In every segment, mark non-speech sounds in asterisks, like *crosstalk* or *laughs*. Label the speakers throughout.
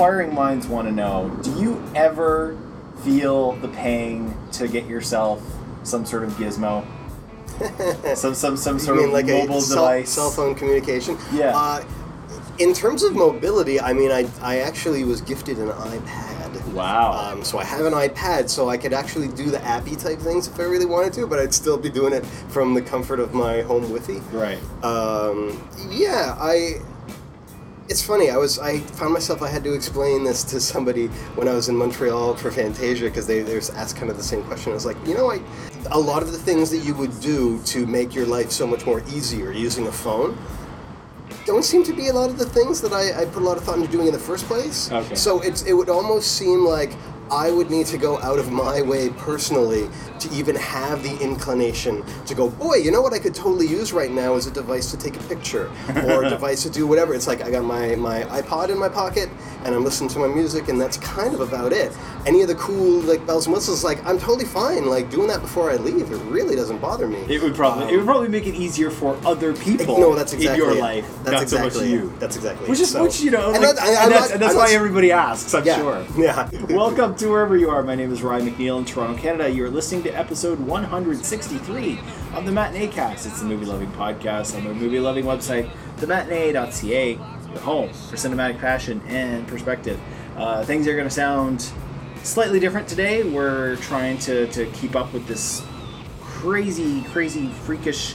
Speaker 1: inquiring minds want to know: Do you ever feel the pang to get yourself some sort of gizmo? *laughs* some some some sort
Speaker 2: mean
Speaker 1: of
Speaker 2: like
Speaker 1: mobile
Speaker 2: a cell,
Speaker 1: device.
Speaker 2: cell phone communication?
Speaker 1: Yeah.
Speaker 2: Uh, in terms of mobility, I mean, I, I actually was gifted an iPad.
Speaker 1: Wow.
Speaker 2: Um, so I have an iPad, so I could actually do the appy type things if I really wanted to, but I'd still be doing it from the comfort of my home Wi-Fi.
Speaker 1: right.
Speaker 2: Um, yeah, I. It's funny. I was. I found myself. I had to explain this to somebody when I was in Montreal for Fantasia because they they asked kind of the same question. I was like, you know, I, a lot of the things that you would do to make your life so much more easier using a phone don't seem to be a lot of the things that I, I put a lot of thought into doing in the first place.
Speaker 1: Okay.
Speaker 2: So it's it would almost seem like I would need to go out of my way personally to even have the inclination to go, boy, you know what I could totally use right now is a device to take a picture or a *laughs* device to do whatever. It's like I got my, my iPod in my pocket and I'm listening to my music and that's kind of about it. Any of the cool like bells and whistles, like I'm totally fine like doing that before I leave. It really doesn't bother me.
Speaker 1: It would probably it would probably make it easier for other people
Speaker 2: Um, no, that's exactly
Speaker 1: in your
Speaker 2: it.
Speaker 1: life,
Speaker 2: That's
Speaker 1: not
Speaker 2: exactly
Speaker 1: so much
Speaker 2: it.
Speaker 1: you.
Speaker 2: That's exactly
Speaker 1: Which is
Speaker 2: So-
Speaker 1: which you know,
Speaker 2: and,
Speaker 1: like-
Speaker 2: that- I-
Speaker 1: and that's,
Speaker 2: not-
Speaker 1: and that's why
Speaker 2: not-
Speaker 1: everybody asks. I'm
Speaker 2: Yeah,
Speaker 1: sure. *laughs*
Speaker 2: yeah.
Speaker 1: Welcome to wherever you are. My name is Ryan McNeil in Toronto, Canada. You're listening to episode 163 of the Matineecast. It's a movie loving podcast on the movie loving website, thematinee.ca, your home for cinematic passion and perspective. Uh, things are going to sound slightly different today. We're trying to, to keep up with this crazy, crazy, freakish,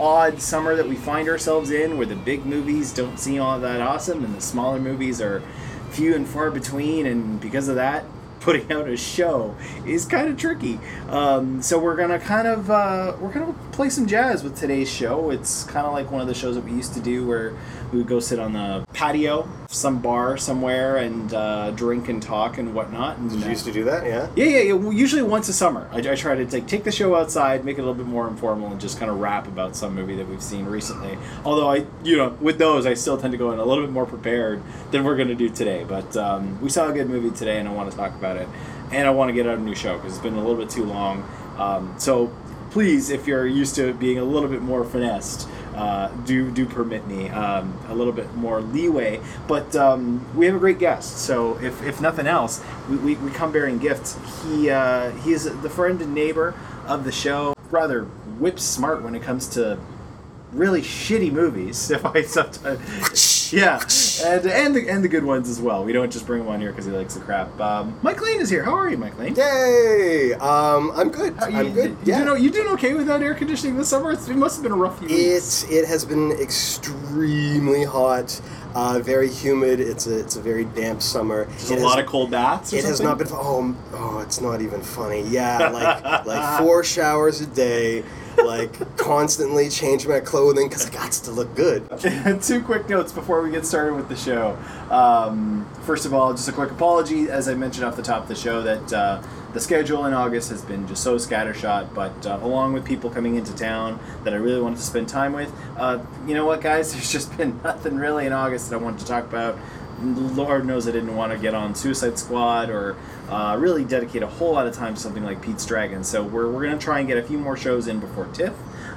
Speaker 1: odd summer that we find ourselves in, where the big movies don't seem all that awesome and the smaller movies are few and far between, and because of that, putting *laughs* out a show is kind of tricky. Um, so we're gonna kind of uh, we're gonna play some jazz with today's show. It's kind of like one of the shows that we used to do where we would go sit on the patio, some bar somewhere, and uh, drink and talk and whatnot. And,
Speaker 2: Did you
Speaker 1: uh,
Speaker 2: used to do that? Yeah.
Speaker 1: yeah, yeah, yeah. Well, usually once a summer, I, I try to take take the show outside, make it a little bit more informal, and just kind of rap about some movie that we've seen recently. Although I, you know, with those, I still tend to go in a little bit more prepared than we're going to do today. But um, we saw a good movie today, and I want to talk about it, and I want to get out a new show because it's been a little bit too long. Um, so please, if you're used to being a little bit more finessed. Uh, do do permit me um, a little bit more leeway, but um, we have a great guest. So if, if nothing else, we, we, we come bearing gifts. He uh, he is the friend and neighbor of the show. Rather whip smart when it comes to really shitty movies. *laughs* If I sometimes, yeah, and and the and the good ones as well. We don't just bring him on here because he likes the crap. Um, Mike Lane is here. How are you, Mike Lane?
Speaker 2: Yay! Um, I'm good.
Speaker 1: How- you,
Speaker 2: I'm good.
Speaker 1: You,
Speaker 2: yeah.
Speaker 1: doing, you doing okay without air conditioning this summer? It's, it must have been a rough few weeks.
Speaker 2: It it has been extremely hot, uh, very humid. It's a it's a very damp summer. It
Speaker 1: a
Speaker 2: has-
Speaker 1: lot of cold baths. Or
Speaker 2: It has not been. Oh, oh, it's not even funny. Yeah, *laughs* like like four showers a day, like constantly changing my clothing because I got to look good. *laughs*
Speaker 1: Two quick notes before we get started with the show. Um, first of all, just a quick apology, as I mentioned off the top of the show, that uh, the schedule in August has been just so scattershot. But uh, along with people coming into town that I really wanted to spend time with, uh, you know what, guys? *laughs* There's just been nothing really in August that I wanted to talk about. Lord knows I didn't want to get on Suicide Squad or uh, really dedicate a whole lot of time to something like Pete's Dragon. So we're, we're going to try and get a few more shows in before TIFF.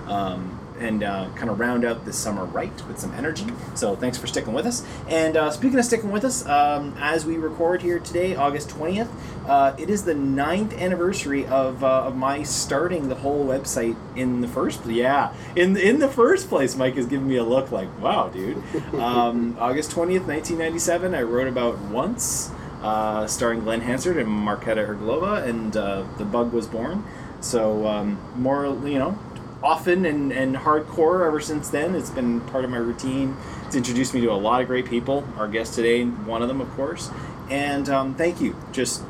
Speaker 1: Um, and uh, kind of round out this summer right with some energy. So thanks for sticking with us. And uh, speaking of sticking with us, um, as we record here today, August 20th, uh, it is the ninth anniversary of, uh, of my starting the whole website in the first yeah in in the first place. Mike is giving me a look like wow, dude. *laughs* Um, August 20th, 1997. I wrote about once. Uh, starring Glen Hansard and Markéta Irglová, and uh, The Bug Was Born. So, um, more, you know, often and, and hardcore ever since then. It's been part of my routine. It's introduced me to a lot of great people. Our guest today, one of them, of course. And um, thank you. Just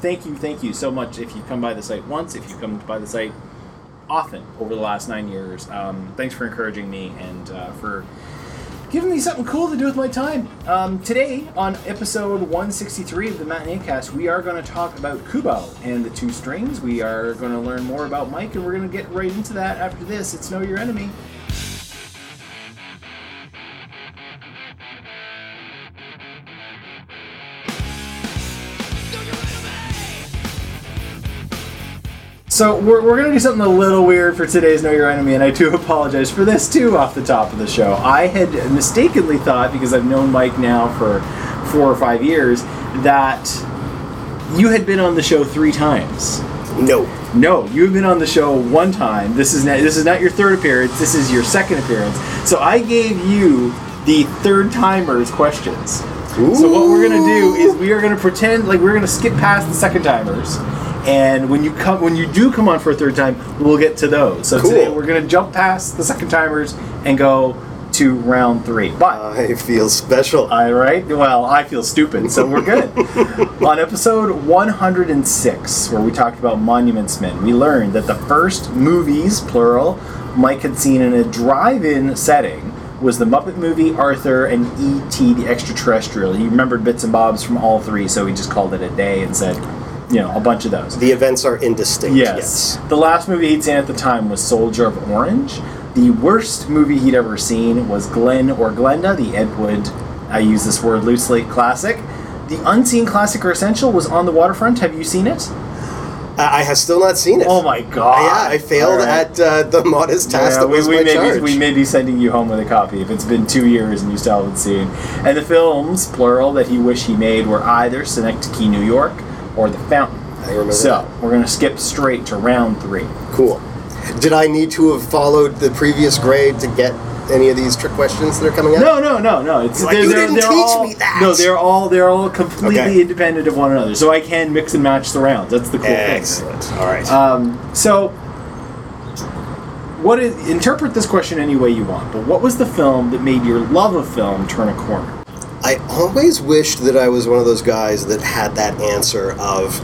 Speaker 1: thank you, thank you so much if you come by the site once, if you come by the site often over the last nine years. Um, thanks for encouraging me and uh, for giving me something cool to do with my time. Um, today, on episode 163 of the Matineecast, we are going to talk about Kubo and the two strings. We are going to learn more about Mike, and we're going to get right into that after this. It's Know Your Enemy. So we're, we're gonna do something a little weird for today's Know Your Enemy, and I do *laughs* apologize for this too off the top of the show. I had mistakenly thought because I've known Mike now for four or five years that you had been on the show three times.
Speaker 2: No.
Speaker 1: No, you've been on the show one time. This is not, this is not your third appearance. This is your second appearance. So I gave you the third timers questions. So what we're gonna do is we are gonna pretend like we're gonna skip past the second timers, and when you come when you do come on for a third time, we'll get to those. So
Speaker 2: Cool.
Speaker 1: today we're gonna jump past the second timers and go to round three. But
Speaker 2: I feel special.
Speaker 1: all right. Well, I feel stupid, so we're good. *laughs* On episode 106, where we talked about Monuments Men, we learned that the first movies, plural, Mike had seen in a drive-in setting was the Muppet movie, Arthur, and E.T. the Extraterrestrial. He remembered bits and bobs from all three, so he just called it a day and said, you know, a bunch of those.
Speaker 2: the events are indistinct.
Speaker 1: Yes. The last movie he'd seen at the time was Soldier of Orange. The worst movie he'd ever seen was Glen or Glenda, the Ed Wood, I use this word loosely, classic. The unseen classic or essential was On the Waterfront. Have you seen it?
Speaker 2: I I have still not seen it.
Speaker 1: Oh my god.
Speaker 2: Yeah, I failed
Speaker 1: right.
Speaker 2: at uh, the *laughs* modest task
Speaker 1: Yeah,
Speaker 2: that
Speaker 1: we,
Speaker 2: was
Speaker 1: we
Speaker 2: my
Speaker 1: may
Speaker 2: charge.
Speaker 1: Be, we may be sending you home with a copy if it's been two years and you still haven't seen. And the films, plural, that he wished he made were either Synecdoche, New York, or The Fountain.
Speaker 2: I remember
Speaker 1: So
Speaker 2: that.
Speaker 1: we're gonna skip straight to round three.
Speaker 2: Cool. Did I need to have followed the previous grade to get any of these trick questions that are coming up?
Speaker 1: No, no, no, no. It's
Speaker 2: Like,
Speaker 1: they're,
Speaker 2: you
Speaker 1: they're,
Speaker 2: didn't
Speaker 1: they're
Speaker 2: teach
Speaker 1: all,
Speaker 2: me that.
Speaker 1: No, they're all they're all completely
Speaker 2: Okay.
Speaker 1: independent of one another. So I can mix and match the rounds. That's the cool thing.
Speaker 2: Excellent. All right.
Speaker 1: Um, so what is interpret this question any way you want, but what was the film that made your love of film turn a corner?
Speaker 2: I always wished that I was one of those guys that had that answer of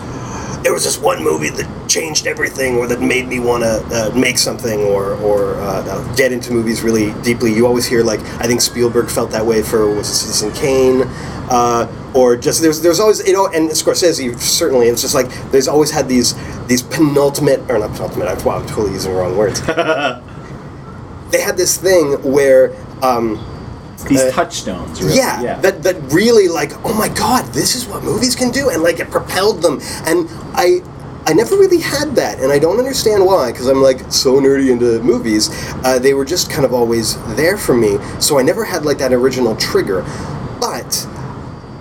Speaker 2: there was this one movie that changed everything or that made me want to uh, make something or, or uh, uh, get into movies really deeply. You always hear like I think Spielberg felt that way for was it Citizen Kane uh, or just there's there's always you know and Scorsese certainly it's just like there's always had these these penultimate or not penultimate I'm, wow, I'm totally using the wrong words. *laughs* they had this thing where um,
Speaker 1: These
Speaker 2: Uh,
Speaker 1: touchstones. Really.
Speaker 2: yeah, that that really like oh my god this is what movies can do and like it propelled them and i i never really had that and i don't understand why because i'm like so nerdy into movies uh, they were just kind of always there for me so i never had like that original trigger but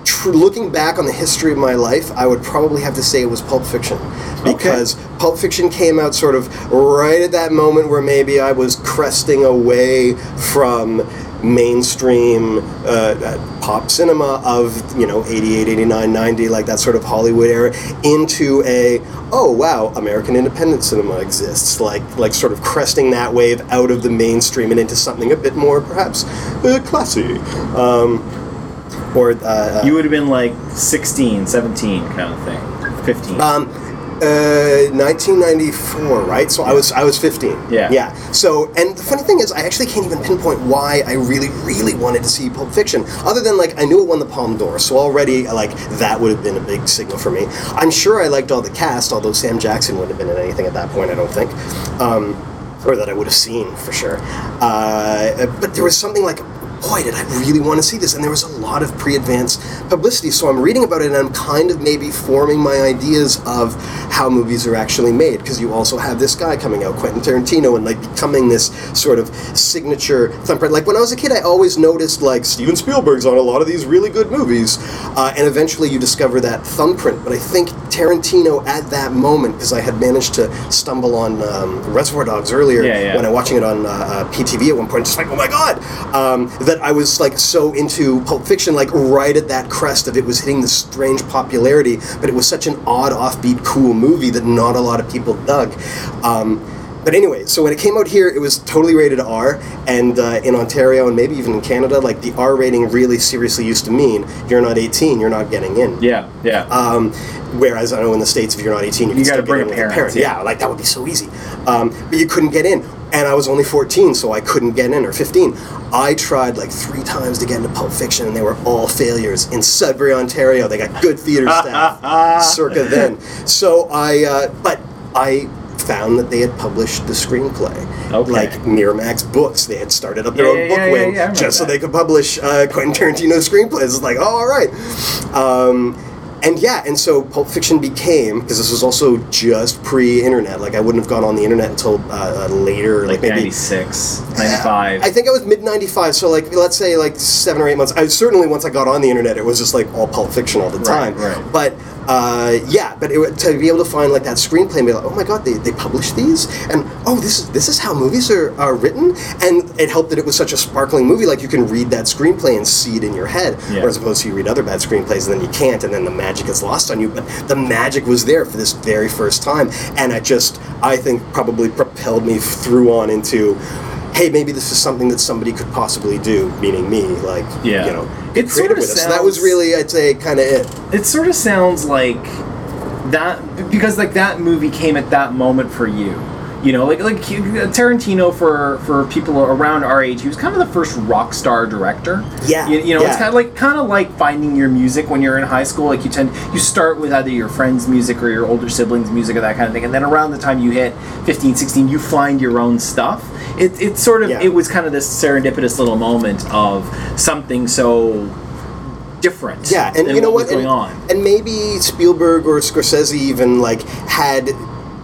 Speaker 2: tr- looking back on the history of my life, I would probably have to say it was Pulp Fiction. Because Pulp Fiction came out sort of right at that moment where maybe I was cresting away from mainstream uh, pop cinema of, you know, 88, 89, 90, like that sort of Hollywood era, into a, oh wow, American independent cinema exists. Like, like sort of cresting that wave out of the mainstream and into something a bit more perhaps uh, classy. Um, or uh,
Speaker 1: You would have been like 16, 17 kind of thing. 15.
Speaker 2: Um, uh, 1994, right? So I was I was 15.
Speaker 1: Yeah.
Speaker 2: Yeah. So, and the funny thing is, I actually can't even pinpoint why I really, really wanted to see Pulp Fiction. Other than like I knew it won the Palme d'Or, so already like that would have been a big signal for me. I'm sure I liked all the cast, although Sam Jackson wouldn't have been in anything at that point. I don't think. Um, or that I would have seen for sure. Uh, but there was something like, boy, did I really want to see this? And there was a lot of pre-advanced publicity. So I'm reading about it, and I'm kind of maybe forming my ideas of how movies are actually made. Because you also have this guy coming out, Quentin Tarantino, and like becoming this sort of signature thumbprint. Like when I was a kid, I always noticed like Steven Spielberg's on a lot of these really good movies, uh, and eventually you discover that thumbprint. But I think Tarantino at that moment, because I had managed to stumble on um, Reservoir Dogs earlier
Speaker 1: Yeah, yeah.
Speaker 2: when I was watching it on uh, uh, PTV at one point, just like, oh my god, um, that I was like so into Pulp Fiction, like right at that crest of it was hitting this strange popularity, but it was such an odd, offbeat, cool movie that not a lot of people dug. Um, but anyway, so when it came out here, it was totally rated R, and uh, in Ontario and maybe even in Canada, like the R rating really seriously used to mean you're not 18, you're not getting in.
Speaker 1: yeah, yeah.
Speaker 2: Um, whereas I know in the states, if you're not 18, you, can
Speaker 1: gotta
Speaker 2: still get
Speaker 1: bring
Speaker 2: in
Speaker 1: a
Speaker 2: with
Speaker 1: parent, yeah.
Speaker 2: Yeah, like that would be so easy. Um, but you couldn't get in, and I was only 14, so I couldn't get in, or 15. I tried like three times to get into Pulp Fiction, and they were all failures in Sudbury, Ontario. They got good theater *laughs* staff, circa then. So I, uh, but I found that they had published the screenplay.
Speaker 1: Okay.
Speaker 2: Like Miramax Books, they had started up their
Speaker 1: Yeah,
Speaker 2: own
Speaker 1: yeah,
Speaker 2: book
Speaker 1: yeah,
Speaker 2: wing
Speaker 1: yeah, I remember
Speaker 2: just so they could publish uh, Quentin Tarantino screenplays. It's like, oh, all right. Um, and yeah, and so Pulp Fiction became because this was also just pre-internet. Like I wouldn't have gone on the internet until uh, uh, later,
Speaker 1: Like
Speaker 2: like, maybe
Speaker 1: 96, *sighs* 95.
Speaker 2: I think I was mid '95, so like let's say like seven or eight months. I certainly once I got on the internet, it was just like all Pulp Fiction all the time.
Speaker 1: Right, right.
Speaker 2: But uh, yeah, but it, to be able to find like that screenplay and be like, oh my god, they, they published these, and oh this is this is how movies are, are written, and it helped that it was such a sparkling movie. Like you can read that screenplay and see it in your head,
Speaker 1: Yeah.
Speaker 2: whereas opposed to you read other bad screenplays and then you can't, and then the magic is lost on you. But the magic was there for this very first time, and it just I think probably propelled me through on into hey, maybe this is something that somebody could possibly do, meaning me, like,
Speaker 1: Yeah.
Speaker 2: you know,
Speaker 1: It
Speaker 2: creative with it. So that was really, I'd say, kind of it.
Speaker 1: it sort of sounds like that because like that movie came at that moment for you you know like like uh, Tarantino for for people around our age he was kind of the first rock star director.
Speaker 2: Yeah,
Speaker 1: you, you know it's kind of like kind of like finding your music when you're in high school. Like you tend you start with either your friends music or your older siblings music or that kind of thing and then around the time you hit 15 16 you find your own stuff. It, it's sort of
Speaker 2: Yeah.
Speaker 1: it was kind of this serendipitous little moment of something so different
Speaker 2: Yeah, and you know
Speaker 1: what
Speaker 2: and,
Speaker 1: on.
Speaker 2: and maybe Spielberg or Scorsese even like had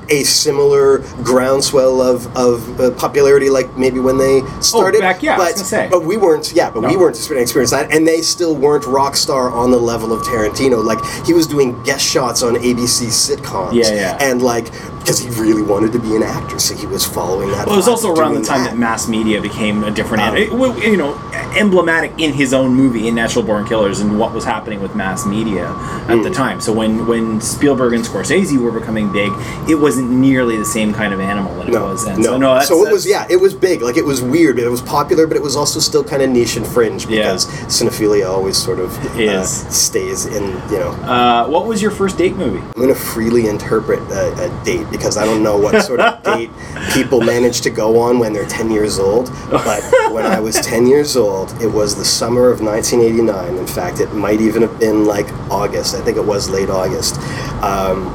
Speaker 2: a similar groundswell of, of uh, popularity, like maybe when they started.
Speaker 1: Oh, back- yeah,
Speaker 2: but
Speaker 1: say.
Speaker 2: but we weren't. Yeah, but we weren't experiencing that, and they still weren't rock star on the level of Tarantino. Like he was doing guest shots on ABC sitcoms.
Speaker 1: Yeah, yeah.
Speaker 2: and like because he really wanted to be an actor, so he was following that.
Speaker 1: Well, it was also around the time that. mass media became a different,
Speaker 2: Um,
Speaker 1: it- well, you know, emblematic in his own movie, in Natural Born Killers, and what was happening with mass media at
Speaker 2: Hmm.
Speaker 1: the time. So when when Spielberg and Scorsese were becoming big, it wasn't nearly the same kind of animal that it
Speaker 2: No,
Speaker 1: was then.
Speaker 2: no.
Speaker 1: So no, that's,
Speaker 2: so it was yeah, it was big. Like it was weird, but it was popular, but it was also still kind of niche and fringe
Speaker 1: Yeah.
Speaker 2: because cinephilia always sort of uh, stays in. You know,
Speaker 1: Uh, what was your first date movie?
Speaker 2: I'm going to freely interpret a, a date because I don't know what sort of *laughs* date people manage to go on when they're 10 years old. But when I was 10 years old, it was the summer of 1989. In fact, it might even have been like August. I think it was late August. Um,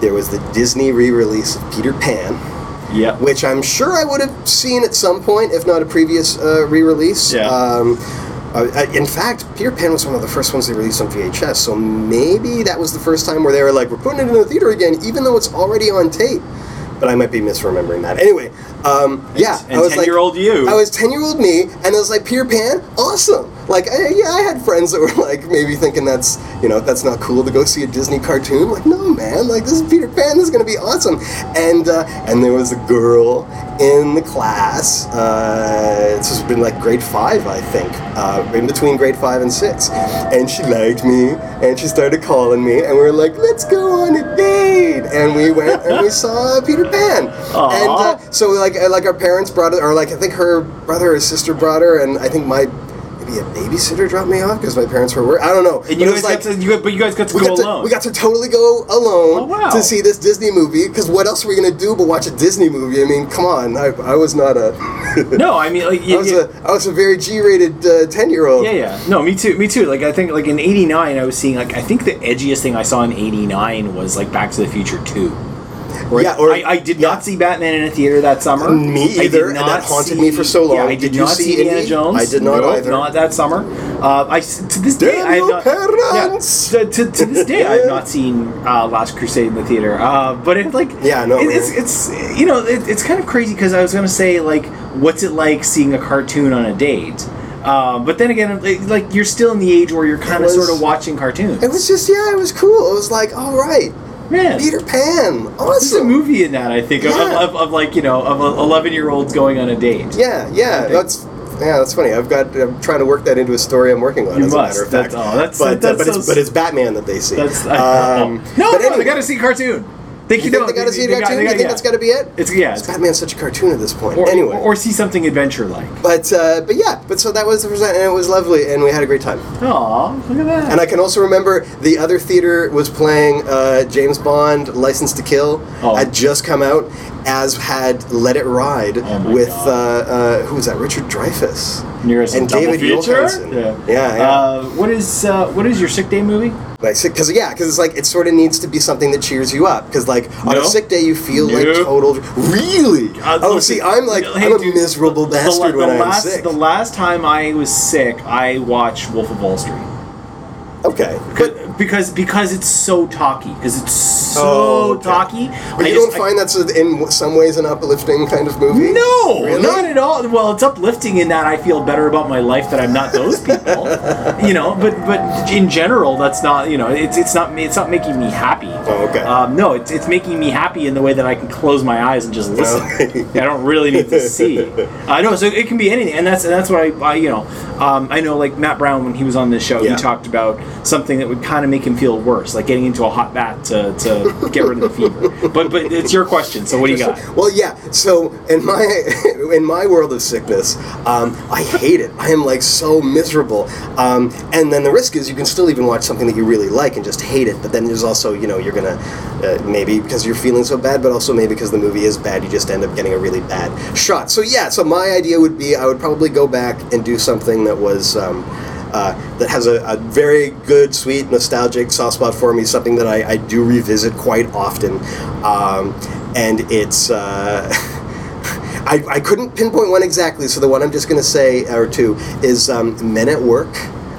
Speaker 2: there was the Disney re-release of Peter Pan
Speaker 1: Yeah.
Speaker 2: which I'm sure I would have seen at some point, if not a previous uh, re-release.
Speaker 1: Yeah.
Speaker 2: Um, uh, in fact, Peter Pan was one of the first ones they released on VHS, so maybe that was the first time where they were like, "We're putting it in the theater again, even though it's already on tape." But I might be misremembering that. Anyway, um, yeah,
Speaker 1: And
Speaker 2: I was like,
Speaker 1: 10-year-old you.
Speaker 2: I was ten-year-old me, and I was like Peter Pan, awesome. Like, I, yeah, I had friends that were like maybe thinking that's you know that's not cool to go see a Disney cartoon. Like, no, man, like this is Peter Pan. This is gonna be awesome. And uh, and there was a girl in the class. Uh, this has been like grade five, I think, uh, in between grade five and six. And she liked me, and she started calling me, and we were like, let's go on a date. And we went and we saw *laughs* Peter Pan.
Speaker 1: Aw.
Speaker 2: And uh, so like like our parents brought it, or like I think her brother or sister brought her, and I think my maybe a babysitter dropped me off because my parents were working. I don't know.
Speaker 1: And
Speaker 2: But
Speaker 1: you guys
Speaker 2: like
Speaker 1: got to, you, but you guys got to go
Speaker 2: got to,
Speaker 1: alone.
Speaker 2: we got to totally go alone
Speaker 1: Oh, wow.
Speaker 2: to see this Disney movie because what else were we gonna do but watch a Disney movie? I mean, come on, I, I was not a *laughs*
Speaker 1: no, I mean, like,
Speaker 2: I was a I was a very G-rated uh, ten year old.
Speaker 1: Yeah, yeah. No, me too. Me too. Like I think like in '89, I was seeing like I think the edgiest thing I saw in '89 was like Back to the Future Two. Where
Speaker 2: Yeah, or-
Speaker 1: I, I did
Speaker 2: yeah.
Speaker 1: not see Batman in a theater that summer.
Speaker 2: Me either, and that haunted
Speaker 1: see-
Speaker 2: me for so long.
Speaker 1: Yeah, I
Speaker 2: Did
Speaker 1: did,
Speaker 2: you
Speaker 1: not
Speaker 2: see
Speaker 1: Indiana
Speaker 2: Indy?
Speaker 1: Jones.
Speaker 2: I did not
Speaker 1: No,
Speaker 2: either.
Speaker 1: Not that summer. Uh, I to this day I have not. Yeah, to, to, to this day I have not seen uh, Last Crusade in the theater. Uh, but it like
Speaker 2: Yeah, no,
Speaker 1: it, it's it's you know it, it's kind of crazy because I was gonna say like what's it like seeing a cartoon on a date. Um, but then again, like you're still in the age where you're kind of sort of watching cartoons.
Speaker 2: It was just yeah, it was cool. It was like all right,
Speaker 1: man.
Speaker 2: Peter Pan, Awesome.
Speaker 1: There's a movie in that I think of,
Speaker 2: Yeah.
Speaker 1: of, of, of like you know of eleven year olds going on a date.
Speaker 2: Yeah, yeah, that's. Yeah, that's funny. I've got. I'm trying to work that into a story I'm working on.
Speaker 1: You
Speaker 2: as
Speaker 1: must.
Speaker 2: a matter of
Speaker 1: That's-
Speaker 2: fact.
Speaker 1: oh, that's-
Speaker 2: but, uh, but, it's, but it's Batman that they see.
Speaker 1: That's *laughs*
Speaker 2: Um,
Speaker 1: no,
Speaker 2: but
Speaker 1: no, they got to see cartoon. They
Speaker 2: You
Speaker 1: can
Speaker 2: think they got to see a
Speaker 1: got-
Speaker 2: cartoon?
Speaker 1: they
Speaker 2: You
Speaker 1: got-
Speaker 2: think
Speaker 1: yeah.
Speaker 2: that's got to be it?
Speaker 1: It's yeah,
Speaker 2: It's Batman's such a cartoon at this point.
Speaker 1: or,
Speaker 2: anyway,
Speaker 1: or, or see something adventure like.
Speaker 2: but uh, but yeah, but so that was the time, and it was lovely, and we had a great time.
Speaker 1: Aw, look at that.
Speaker 2: And I can also remember the other theater was playing uh, James Bond: License to Kill
Speaker 1: Oh.
Speaker 2: had just come out, as had Let It Ride
Speaker 1: Oh
Speaker 2: with uh, uh, who was that? Richard Dreyfuss.
Speaker 1: Nearest
Speaker 2: and David
Speaker 1: feature? Yeah,
Speaker 2: Yeah, yeah.
Speaker 1: Uh, what is uh, what is your sick day movie?
Speaker 2: Like, because yeah, because it's like it sort of needs to be something that cheers you up. Because like on
Speaker 1: No.
Speaker 2: a sick day, you feel like total. Really?
Speaker 1: Uh,
Speaker 2: oh, see, I'm like
Speaker 1: hey,
Speaker 2: I'm a
Speaker 1: dude,
Speaker 2: miserable
Speaker 1: The,
Speaker 2: bastard
Speaker 1: the
Speaker 2: when I'm
Speaker 1: last
Speaker 2: sick.
Speaker 1: the last time I was sick, I watched Wolf of Wall Street.
Speaker 2: okay. Okay.
Speaker 1: But because because it's so talky, because it's so
Speaker 2: Oh, okay.
Speaker 1: talky.
Speaker 2: But
Speaker 1: I
Speaker 2: you
Speaker 1: just-
Speaker 2: don't find that's a, in some ways an uplifting kind of movie?
Speaker 1: No,
Speaker 2: Really?
Speaker 1: not at all. Well, it's uplifting in that I feel better about my life that I'm not those people. *laughs* you know, but but in general, that's not you know it's it's not it's not making me happy.
Speaker 2: Oh, okay.
Speaker 1: Um, no, it's it's making me happy in the way that I can close my eyes and just listen.
Speaker 2: Okay.
Speaker 1: I don't really need to *laughs* see. I know, so it can be anything, and that's and that's what I, I you know, um, I know like Matt Brown when he was on this show,
Speaker 2: Yeah.
Speaker 1: he talked about something that would kind of make him feel worse, like getting into a hot bath to, to get rid of the fever. But but it's your question, so what do you got?
Speaker 2: Well, yeah. So in my *laughs* in my world of sickness, um, I hate it. I am like so miserable. Um, and then the risk is you can still even watch something that you really like and just hate it. But then there's also you know you're gonna uh, maybe because you're feeling so bad, but also maybe because the movie is bad, you just end up getting a really bad shot. So yeah. So my idea would be I would probably go back and do something that was. Um, uh, that has a, a very good, sweet, nostalgic soft spot for me. Something that I, I do revisit quite often, um, and it's. Uh, *laughs* I, I couldn't pinpoint one exactly, so the one I'm just going to say, or two, is um, Men at Work,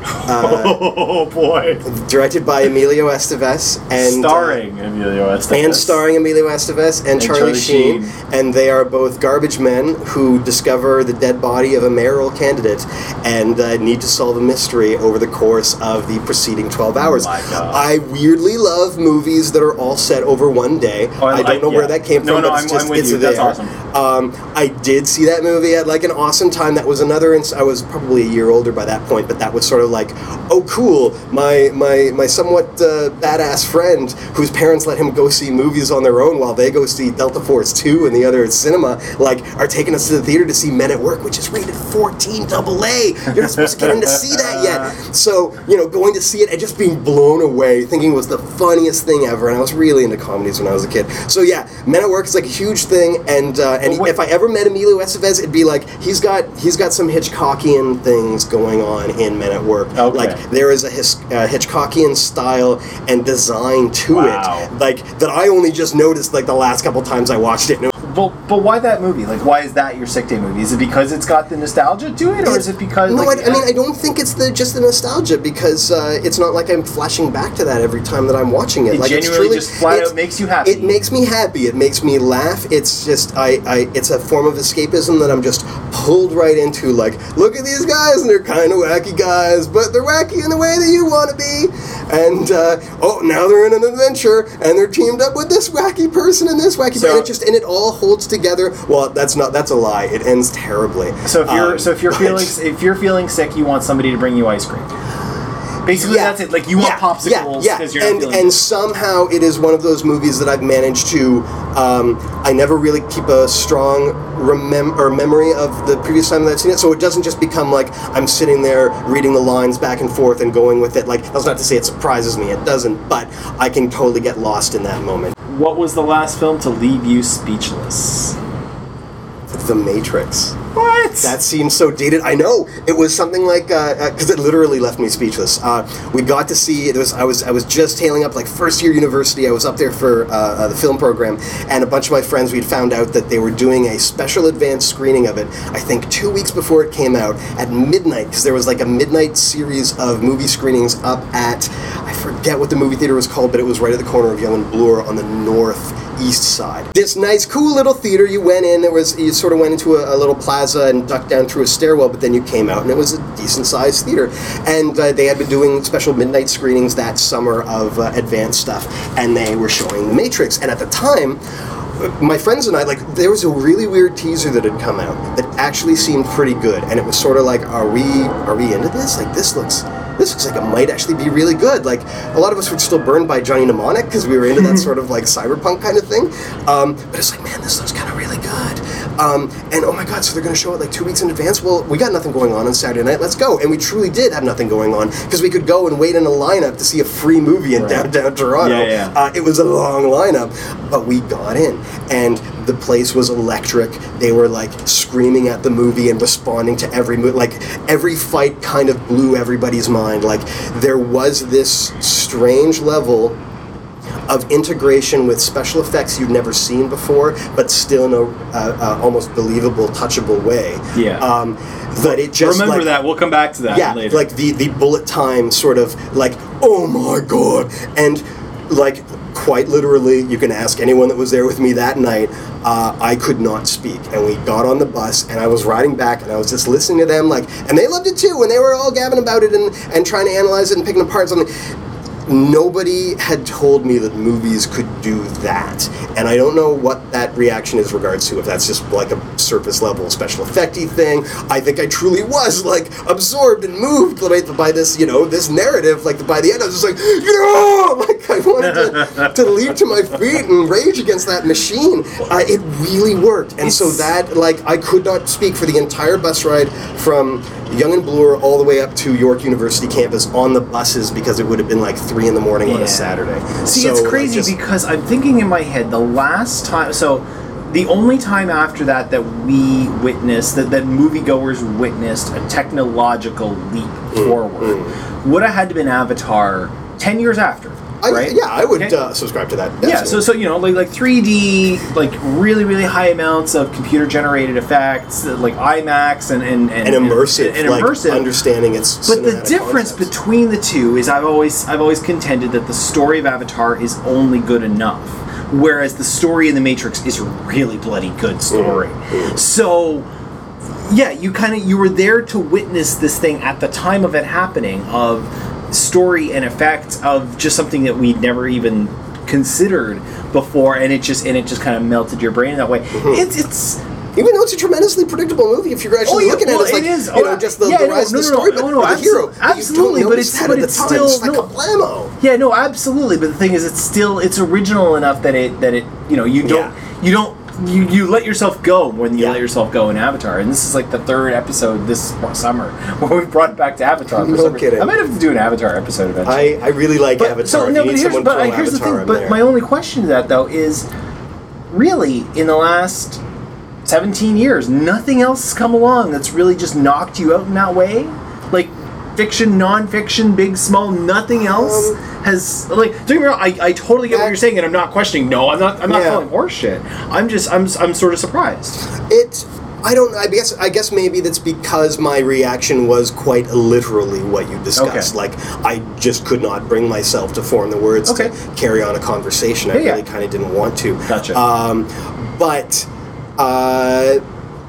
Speaker 2: *laughs*
Speaker 1: oh boy.
Speaker 2: directed by Emilio Estevez and uh,
Speaker 1: starring Emilio Estevez.
Speaker 2: and starring Emilio Estevez and, Charlie,
Speaker 1: Charlie
Speaker 2: Sheen.
Speaker 1: Sheen.
Speaker 2: and they are both garbage men who discover the dead body of a mayoral candidate and uh, need to solve a mystery over the course of the preceding 12 hours.
Speaker 1: Oh.
Speaker 2: I weirdly love movies that are all set over one day.
Speaker 1: Oh, I
Speaker 2: I, don't know where
Speaker 1: yeah.
Speaker 2: that came
Speaker 1: No,
Speaker 2: from,
Speaker 1: no,
Speaker 2: but
Speaker 1: I'm-
Speaker 2: it's just
Speaker 1: I'm with
Speaker 2: it's
Speaker 1: you. That's
Speaker 2: there.
Speaker 1: awesome.
Speaker 2: Um, I did see that movie at like an awesome time. That was another. Ins- I was probably a year older by that point, but that was sort of like, oh, cool. My my my somewhat uh, badass friend whose parents let him go see movies on their own while they go see Delta Force Two and the other cinema, like, are taking us to the theater to see Men at Work, which is rated 14 double A. You're not supposed to get in to see that yet. So you know, going to see it and just being blown away, thinking it was the funniest thing ever. And I was really into comedies when I was a kid. So yeah, Men at Work is like a huge thing, and uh, and if I ever met Emilio Estevez, it'd be like he's got he's got some Hitchcockian things going on in Men at Work.
Speaker 1: Okay.
Speaker 2: Like there is a his, uh, Hitchcockian style and design to
Speaker 1: Wow.
Speaker 2: it, like that I only just noticed like the last couple times I watched it.
Speaker 1: But, but why that movie? Like, why is that your sick day movie? Is it because it's got the nostalgia to it, or is it because?
Speaker 2: no,
Speaker 1: like,
Speaker 2: I, I mean I don't think it's the just the nostalgia because uh, it's not like I'm flashing back to that every time that I'm watching it.
Speaker 1: It
Speaker 2: like it's
Speaker 1: genuinely
Speaker 2: truly,
Speaker 1: just flat out makes you happy.
Speaker 2: It makes me happy. It makes me laugh. It's just I, I it's a form of escapism that I'm just pulled right into. Like, look at these guys and they're kind of wacky guys, but they're wacky in the way that you want to be. And uh, oh, now they're in an adventure and they're teamed up with this wacky person and this wacky.
Speaker 1: So-
Speaker 2: and it just and it all holds together. Well, that's not that's a lie. It ends terribly.
Speaker 1: So if you're
Speaker 2: Um,
Speaker 1: so if you're *laughs*
Speaker 2: but-
Speaker 1: feeling if you're feeling sick, you want somebody to bring you ice cream. Basically, that's it. Like you want
Speaker 2: yeah,
Speaker 1: popsicles because
Speaker 2: yeah.
Speaker 1: you're not
Speaker 2: and and somehow it is one of those movies that I've managed to. Um, I never really keep a strong remem- or memory of the previous time that I've seen it, so it doesn't just become like I'm sitting there reading the lines back and forth and going with it. Like that's not to say it surprises me; it doesn't, but I can totally get lost in that moment.
Speaker 1: what was the last film to leave you speechless?
Speaker 2: The Matrix.
Speaker 1: What?
Speaker 2: That seems so dated. I know it was something like because it literally left me speechless. Uh, we got to see it was I was I was just tailing up like first year university. I was up there for uh, uh, the film program, and a bunch of my friends we'd found out that they were doing a special advanced screening of it. I think two weeks before it came out at midnight because there was like a midnight series of movie screenings up at I forget what the movie theater was called, but it was right at the corner of Yonge and Bloor on the northeast side. This nice, cool little theater. You went in. There was you sort of went into a, a little plaza and ducked down through a stairwell, but then you came out and it was a decent sized theater. And uh, they had been doing special midnight screenings that summer of uh, advanced stuff, and they were showing The Matrix. And at the time. My friends and I, like, there was a really weird teaser that had come out that actually seemed pretty good, and it was sort of like, are we, are we into this? Like, this looks, this looks like it might actually be really good. Like a lot of us were still burned by Johnny Mnemonic because we were into that *laughs* sort of like cyberpunk kind of thing. Um, but it's like, man, this looks kind of really good. Um, and oh my god, so they're going to show it like two weeks in advance. Well, we got nothing going on on Saturday night. Let's go. And we truly did have nothing going on because we could go and wait in a lineup to see a free movie in
Speaker 1: Right.
Speaker 2: downtown Toronto.
Speaker 1: Yeah, yeah.
Speaker 2: Uh, it was a long lineup, but we got in, and the place was electric. They were like screaming at the movie and responding to every like every fight kind of blew everybody's mind. Like there was this strange level of integration with special effects you'd never seen before, but still in a uh, uh, almost believable, touchable way.
Speaker 1: Yeah.
Speaker 2: Um, that it just
Speaker 1: Remember
Speaker 2: like,
Speaker 1: that. We'll come back to that
Speaker 2: yeah,
Speaker 1: later.
Speaker 2: like the the bullet time sort of like oh my god, and like quite literally, you can ask anyone that was there with me that night. Uh, I could not speak, and we got on the bus, and I was riding back, and I was just listening to them, like, and they loved it too, and they were all gabbing about it and and trying to analyze it and picking apart something nobody had told me that movies could do that and i don't know what that reaction is regards to if that's just like a surface level special effecty thing. I think i truly was like absorbed and moved by, this you know this narrative like by the end i was just like yeah! *laughs* Like i wanted to, *laughs* to leap to my feet and rage against that machine. Uh, it really worked and so that like i could not speak for the entire bus ride from Yonge and bloor all the way up to york university campus on the buses because it would have been like three in the morning on a Saturday.
Speaker 1: See,
Speaker 2: So,
Speaker 1: it's
Speaker 2: like,
Speaker 1: crazy
Speaker 2: just-
Speaker 1: because I'm thinking in my head the last time. So, the only time after that that we witnessed that that moviegoers witnessed a technological leap
Speaker 2: Mm,
Speaker 1: forward would have had to been Avatar ten years after.
Speaker 2: I,
Speaker 1: right?
Speaker 2: yeah, I would
Speaker 1: Okay?
Speaker 2: uh, subscribe to that.
Speaker 1: Yeah, so so you know like like 3D like really really high amounts of computer generated effects uh, like IMAX and and and,
Speaker 2: and immersive,
Speaker 1: and,
Speaker 2: like
Speaker 1: immersive
Speaker 2: understanding its.
Speaker 1: but the difference
Speaker 2: concepts.
Speaker 1: between the two is I've always I've always contended that the story of Avatar is only good enough, whereas the story in the Matrix is a really bloody good story.
Speaker 2: Mm-hmm.
Speaker 1: So yeah, you kind of you were there to witness this thing at the time of it happening of story and effect of just something that we'd never even considered before and it just and it just kind of melted your brain that way.
Speaker 2: Mm-hmm.
Speaker 1: It's it's
Speaker 2: Even though it's a tremendously predictable movie, if you're actually
Speaker 1: Oh, yeah,
Speaker 2: looking
Speaker 1: well,
Speaker 2: at it, it's like
Speaker 1: it is.
Speaker 2: you
Speaker 1: Oh,
Speaker 2: know just the,
Speaker 1: yeah,
Speaker 2: the rise
Speaker 1: no,
Speaker 2: of the story,
Speaker 1: no,
Speaker 2: but
Speaker 1: no,
Speaker 2: the hero. but you don't
Speaker 1: absolutely, but it's- but it's still-
Speaker 2: it's like
Speaker 1: no.
Speaker 2: a.
Speaker 1: Yeah, no, absolutely. But the thing is, it's still it's original enough that it that it you know you don't
Speaker 2: Yeah.
Speaker 1: you don't you, you let yourself go when you
Speaker 2: Yeah.
Speaker 1: let yourself go in Avatar, and this is like the third episode this summer *laughs* where we brought it back to Avatar. For
Speaker 2: No
Speaker 1: reason.
Speaker 2: kidding.
Speaker 1: I might have to do an Avatar episode eventually.
Speaker 2: I, I really like
Speaker 1: but,
Speaker 2: Avatar.
Speaker 1: so no, but here's, but here's the thing. But
Speaker 2: there.
Speaker 1: my only question to that though is, really, in the last 17 years, nothing else has come along that's really just knocked you out in that way? Fiction, non-fiction, big, small, nothing else
Speaker 2: Um,
Speaker 1: has like. Don't get me wrong. I, I totally get what you're saying, and I'm not questioning. No, I'm not. I'm not
Speaker 2: Yeah.
Speaker 1: calling horseshit. I'm just. I'm. I'm sort of surprised.
Speaker 2: It. I don't. I guess. I guess maybe that's because my reaction was quite literally what you discussed.
Speaker 1: Okay.
Speaker 2: Like I just could not bring myself to form the words
Speaker 1: Okay.
Speaker 2: to carry on a conversation. I
Speaker 1: Yeah, yeah.
Speaker 2: really kind of didn't want to.
Speaker 1: Gotcha.
Speaker 2: Um, but. Uh,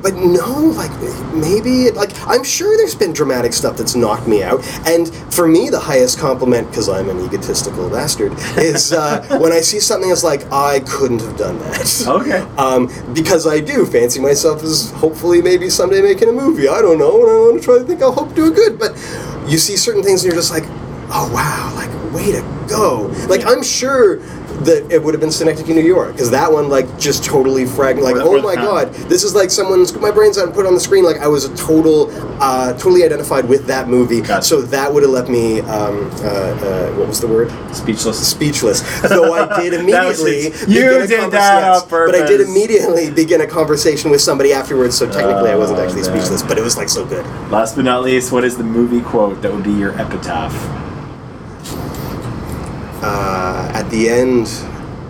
Speaker 2: but no, like maybe like I'm sure there's been dramatic stuff that's knocked me out, and for me the highest compliment because I'm an egotistical bastard is uh, *laughs* when I see something that's like I couldn't have done that.
Speaker 1: Okay.
Speaker 2: Um, because I do fancy myself as hopefully maybe someday making a movie. I don't know, and I want to try to think I'll hope do good. But you see certain things and you're just like, oh wow, like way to go. Like I'm sure that it would have been Synecdoche, New York, because that one like just totally fragmented. Like oh my god, this is like someone's my brain's out and put it on the screen. Like I was a total, uh, totally identified with that movie.
Speaker 1: Gotcha.
Speaker 2: So that would have left me. Um, uh, uh, what was the word?
Speaker 1: Speechless.
Speaker 2: speechless. *laughs* Though I did immediately.
Speaker 1: You did that on
Speaker 2: But I did immediately begin a conversation with somebody afterwards, so technically I wasn't
Speaker 1: Oh,
Speaker 2: actually
Speaker 1: man.
Speaker 2: speechless, but it was like so good.
Speaker 1: Last but not least, what is the movie quote that would be your epitaph?
Speaker 2: Uh, at the end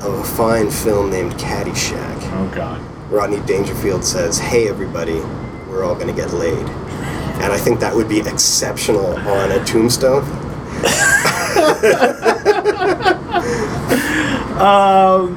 Speaker 2: of a fine film named Caddyshack,
Speaker 1: Oh God.
Speaker 2: Rodney Dangerfield says, "Hey everybody, we're all gonna get laid," and I think that would be exceptional on a tombstone. *laughs*
Speaker 1: Um.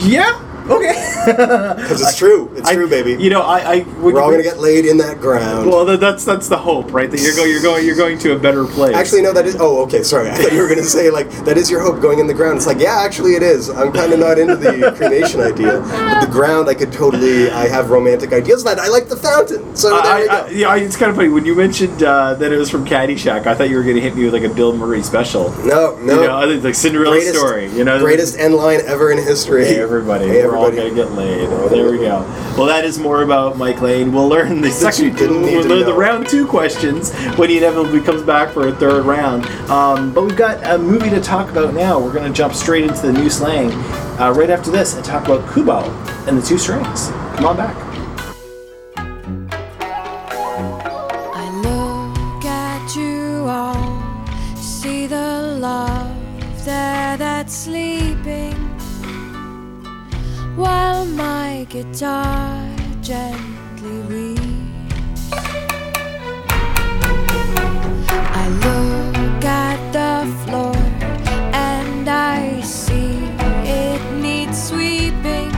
Speaker 1: Yeah. Okay. *laughs*
Speaker 2: Because it's true. It's
Speaker 1: I-
Speaker 2: true, baby.
Speaker 1: You know, I. I
Speaker 2: we're all gonna get laid in that ground.
Speaker 1: Well, that, that's that's the hope, right? That you're going, you're going, you're going to a better place.
Speaker 2: Actually, no, that is. Oh, okay, sorry. I thought you were going to say, like, that is your hope going in the ground. It's like, yeah, actually, it is. I'm kind of not into the *laughs* cremation idea. But the ground, I could totally. I have romantic ideas that I like the fountain. So there
Speaker 1: I,
Speaker 2: we go.
Speaker 1: I, yeah, I- it's kind of funny when you mentioned uh, that it was from Caddyshack. I thought you were going to hit me with like a Bill Murray special.
Speaker 2: no, no.
Speaker 1: You know, I think like Cinderella
Speaker 2: greatest,
Speaker 1: story. You know,
Speaker 2: greatest end line ever in history.
Speaker 1: Hey everybody,
Speaker 2: Hey,
Speaker 1: we're all
Speaker 2: everybody.
Speaker 1: gonna get laid.
Speaker 2: We're
Speaker 1: There we go. Well, that is more about Mike Lane. We'll learn the second, *laughs* we'll
Speaker 2: to
Speaker 1: learn the round two questions when he inevitably comes back for a third round. Um, but we've got a movie to talk about now. We're gonna jump straight into the new slang uh, right after this and talk about Kubo and the two strings. Come on back while my guitar gently weeps.
Speaker 3: I look at the floor and I see it needs sweeping.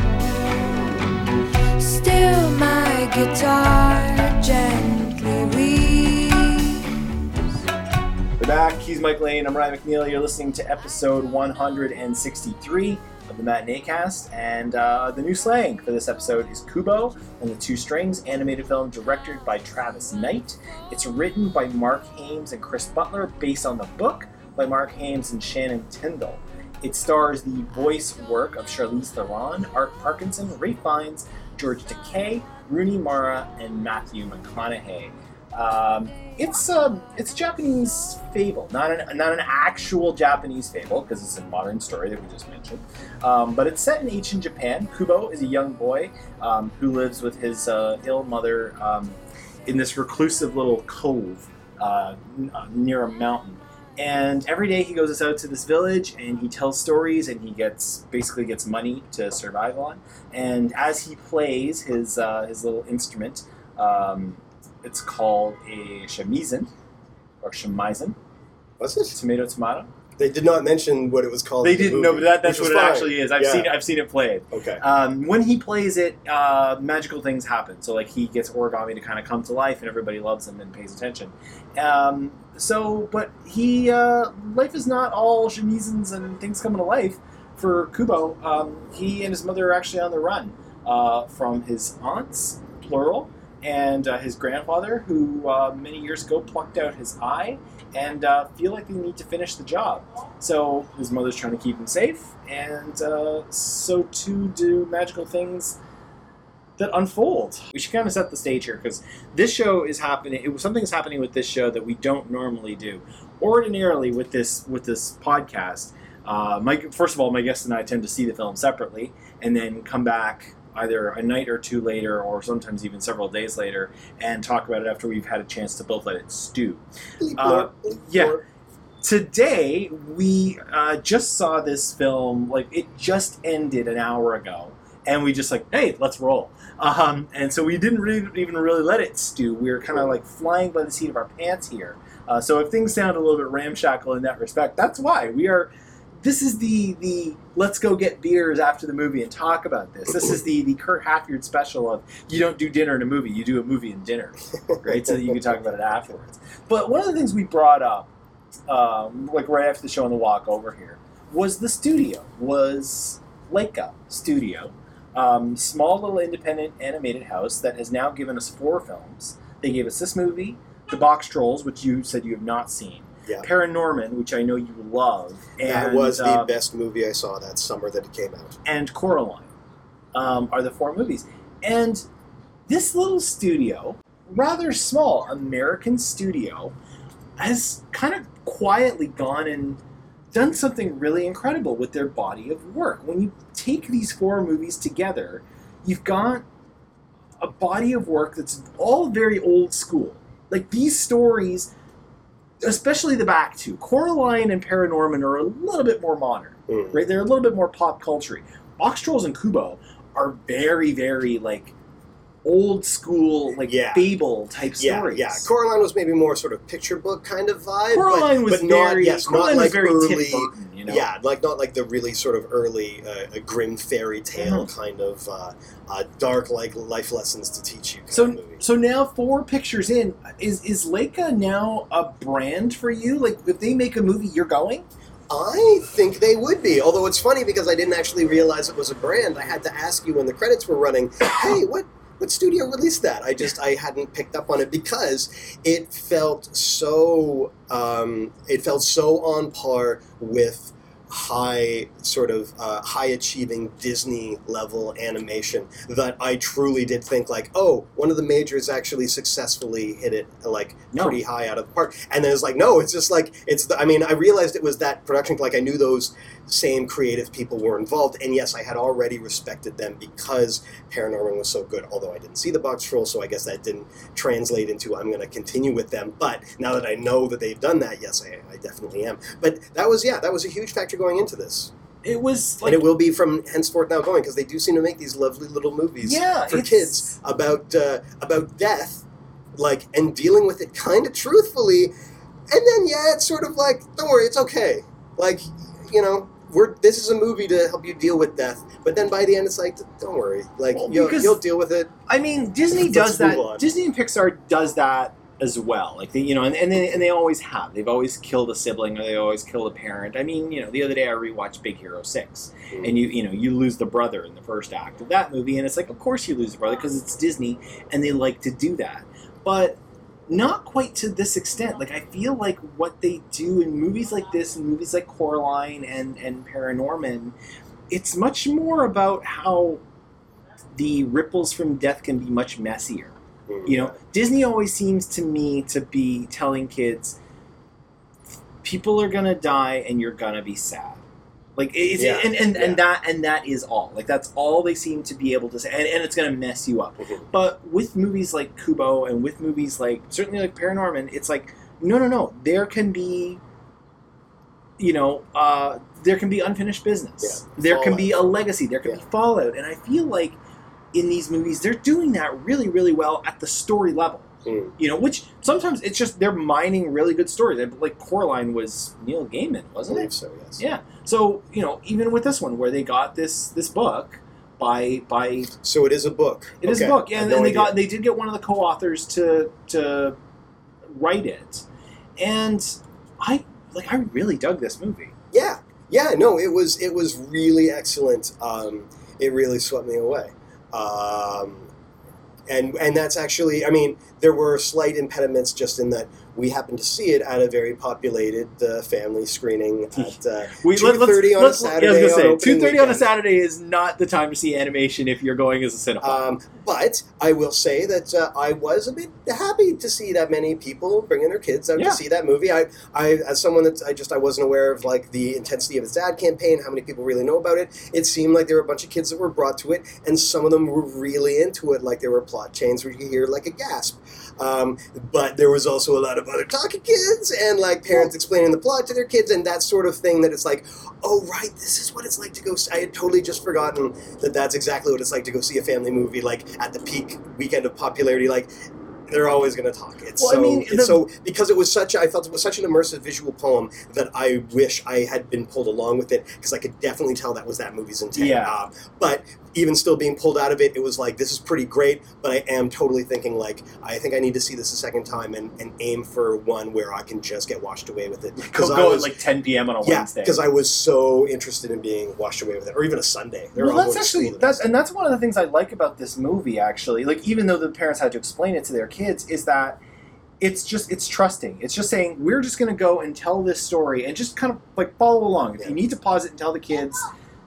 Speaker 3: Still, my guitar gently weeps.
Speaker 1: We're back. He's Mike Lane. I'm Ryan McNeil. You're listening to episode 163 of the Matineecast, and uh, the new slang for this episode is Kubo and the Two Strings, animated film directed by Travis Knight. It's written by Marc Haimes and Chris Butler, based on the book by Marc Haimes and Shannon Tindle. It stars the voice work of Charlize Theron, Art Parkinson, Ralph Fiennes, George Takei, Rooney Mara, and Matthew McConaughey. Um, it's a it's a Japanese fable, not an not an actual Japanese fable because it's a modern story that we just mentioned. Um, but it's set in ancient Japan. Kubo is a young boy um, who lives with his uh, ill mother um, in this reclusive little cove uh, uh, near a mountain. And every day he goes out to this village and he tells stories and he gets basically gets money to survive on. And as he plays his uh, his little instrument, um, it's called a shamisen or shamisen,
Speaker 2: What's it?
Speaker 1: tomato tomato.
Speaker 2: They did not mention what it was called.
Speaker 1: They
Speaker 2: the
Speaker 1: didn't know, but that, that's what it
Speaker 2: fine.
Speaker 1: actually is. I've
Speaker 2: Yeah.
Speaker 1: seen it. I've seen it played.
Speaker 2: Okay.
Speaker 1: Um, when he plays it, uh, magical things happen. So like he gets origami to kind of come to life, and everybody loves him and pays attention. Um, so, but he uh, life is not all shamisens and things coming to life for Kubo. Um, he and his mother are actually on the run uh, from his aunts, plural, and uh, his grandfather, who uh, many years ago plucked out his eye, and uh, feel like they need to finish the job. So his mother's trying to keep him safe, and uh, so too do magical things that unfold. We should kind of set the stage here because this show is happening. It was something is happening with this show that we don't normally do. Ordinarily, with this with this podcast, uh, my first of all, my guest and I tend to see the film separately and then come back either a night or two later, or sometimes even several days later, and talk about it after we've had a chance to both let it stew. Uh, yeah. Today, we uh, just saw this film, like, it just ended an hour ago. And we just like, hey, let's roll. Um, and so we didn't really, even really let it stew. We were kind of like flying by the seat of our pants here. Uh, so if things sound a little bit ramshackle in that respect, that's why we are. This is the the let's go get beers after the movie and talk about this. This is the the Kurt Halfyard special of you don't do dinner in a movie, you do a movie and dinner, right? so that you can talk about it afterwards. But one of the things we brought up, um, like right after the show on the walk over here, was the studio. Was Laika Studio, um, small little independent animated house that has now given us four films. They gave us this movie, The Boxtrolls, which you said you have not seen.
Speaker 2: Yeah.
Speaker 1: Paranorman, which I know you love, and
Speaker 2: that was the
Speaker 1: uh,
Speaker 2: best movie I saw that summer that it came out.
Speaker 1: and Coraline um, are the four movies. And this little studio, rather small American studio, has kind of quietly gone and done something really incredible with their body of work. When you take these four movies together, you've got a body of work that's all very old school. Like these stories, especially the back two, Coraline and Paranorman are a little bit more modern
Speaker 2: Mm.
Speaker 1: right? They're a little bit more pop culture. Boxtrolls and Kubo are very, very like old school, like
Speaker 2: Yeah.
Speaker 1: fable type
Speaker 2: Yeah,
Speaker 1: stories.
Speaker 2: yeah. Coraline was maybe more sort of picture book kind of vibe.
Speaker 1: Coraline
Speaker 2: but,
Speaker 1: was
Speaker 2: but not,
Speaker 1: very,
Speaker 2: yes,
Speaker 1: Coraline
Speaker 2: not like
Speaker 1: very
Speaker 2: early.
Speaker 1: Burton, you know.
Speaker 2: Yeah, like not like the really sort of early uh, grim fairy tale
Speaker 1: Mhm.
Speaker 2: kind of uh, uh, dark like life lessons to teach you kind of
Speaker 1: So,
Speaker 2: movie.
Speaker 1: so now four pictures in, is is Laika now a brand for you? Like, if they make a movie, you're going.
Speaker 2: I think they would be. Although it's funny because I didn't actually realize it was a brand. I had to ask you when the credits were running. *coughs* Hey, what what studio released that? I just I hadn't picked up on it because it felt so um, it felt so on par with high sort of uh, high achieving Disney level animation that I truly did think like oh one of the majors actually successfully hit it like
Speaker 1: No.
Speaker 2: pretty high out of the park and then it's like no it's just like it's the, I mean I realized it was that production like I knew those same creative people were involved. And yes I had already respected them because Paranorman was so good although I didn't see the box troll so I guess that didn't translate into I'm going to continue with them. But now that I know that they've done that yes I, I definitely am. But that was yeah that was a huge factor going into this.
Speaker 1: It was like
Speaker 2: and it will be from henceforth now going because they do seem to make these lovely little movies
Speaker 1: yeah
Speaker 2: for kids about uh, about death, like and dealing with it kind of truthfully, and then yeah, it's sort of like don't worry, it's okay. Like you know, we're this is a movie to help you deal with death, but then by the end, it's like don't worry, like
Speaker 1: Well,
Speaker 2: you'll, you'll deal with it.
Speaker 1: I mean, Disney does that.
Speaker 2: on.
Speaker 1: Disney and Pixar does that as well. Like they, you know, and, and they and they always have. They've always killed a sibling or they always killed a parent. I mean, you know, the other day I rewatched Big Hero Six,
Speaker 2: Mm.
Speaker 1: and you you know you lose the brother in the first act of that movie, and it's like, of course you lose the brother because it's Disney, and they like to do that, but. Not quite to this extent. Like I feel like what they do in movies like this, and movies like Coraline and and Paranorman, it's much more about how the ripples from death can be much messier.
Speaker 2: Mm.
Speaker 1: You know, Disney always seems to me to be telling kids, people are gonna die and you're gonna be sad. Like it's
Speaker 2: Yeah,
Speaker 1: and, and,
Speaker 2: yeah.
Speaker 1: and that and that is all. Like that's all they seem to be able to say, and, and it's gonna mess you up.
Speaker 2: Mhm.
Speaker 1: But with movies like Kubo and with movies like certainly like Paranorman, it's like no, no, no. There can be, you know, uh, there can be unfinished business.
Speaker 2: Yeah,
Speaker 1: There can be a legacy. There can be fallout, and I feel like in these movies they're doing that really, really well at the story level.
Speaker 2: Mm.
Speaker 1: You know, which sometimes it's just they're mining really good stories. Like Coraline was Neil Gaiman, wasn't it?
Speaker 2: believe so. Yes.
Speaker 1: Yeah. So you know, even with this one, where they got this this book by by
Speaker 2: So it is a book.
Speaker 1: it is
Speaker 2: Okay.
Speaker 1: a book, yeah, and,
Speaker 2: no
Speaker 1: and they got they did get one of the co-authors to to write it, and I like I really dug this movie.
Speaker 2: Yeah, yeah, no, it was it was really excellent. Um, it really swept me away. Um, and and that's actually, I mean, there were slight impediments just in that we happened to see it at a very populated uh, family screening *laughs* at uh,
Speaker 1: We
Speaker 2: two thirty on a Saturday.
Speaker 1: Yeah, I was gonna say two thirty on a. Saturday is not the time to see animation if you're going as a cinephile.
Speaker 2: Um, but I will say that uh, I was a bit happy to see that many people bringing their kids out
Speaker 1: Yeah.
Speaker 2: to see that movie. I, I, as someone that I just I wasn't aware of like the intensity of its ad campaign, how many people really know about it. It seemed like there were a bunch of kids that were brought to it, and some of them were really into it. Like there were plot chains where you could hear like a gasp. Um, but there was also a lot of other talking kids and like parents explaining the plot to their kids and that sort of thing. That it's like, oh right, this is what it's like to go. I had totally just forgotten that that's exactly what it's like to go see a family movie like at the peak weekend of popularity like they're always going to talk it's
Speaker 1: Well, I mean,
Speaker 2: it's
Speaker 1: the-
Speaker 2: so because it was such I felt it was such an immersive visual poem that i wish i had been pulled along with it because i could definitely tell that was that movie's intent
Speaker 1: Yeah.
Speaker 2: Uh, but even still being pulled out of it it was like this is pretty great but i am totally thinking like i think i need to see this a second time and, and aim for one where i can just get washed away with it
Speaker 1: go
Speaker 2: I
Speaker 1: go
Speaker 2: was-
Speaker 1: at like 10 p.m. on a
Speaker 2: yeah,
Speaker 1: Wednesday.
Speaker 2: because I was so interested in being washed away with it, or even a Sunday. They were
Speaker 1: well, that's actually that's and that's one of the things I like about this movie. Actually, like even though the parents had to explain it to their kids, is that it's just it's trusting. It's just saying we're just going to go and tell this story and just kind of like follow along. If
Speaker 2: Yeah.
Speaker 1: you need to pause it and tell the kids.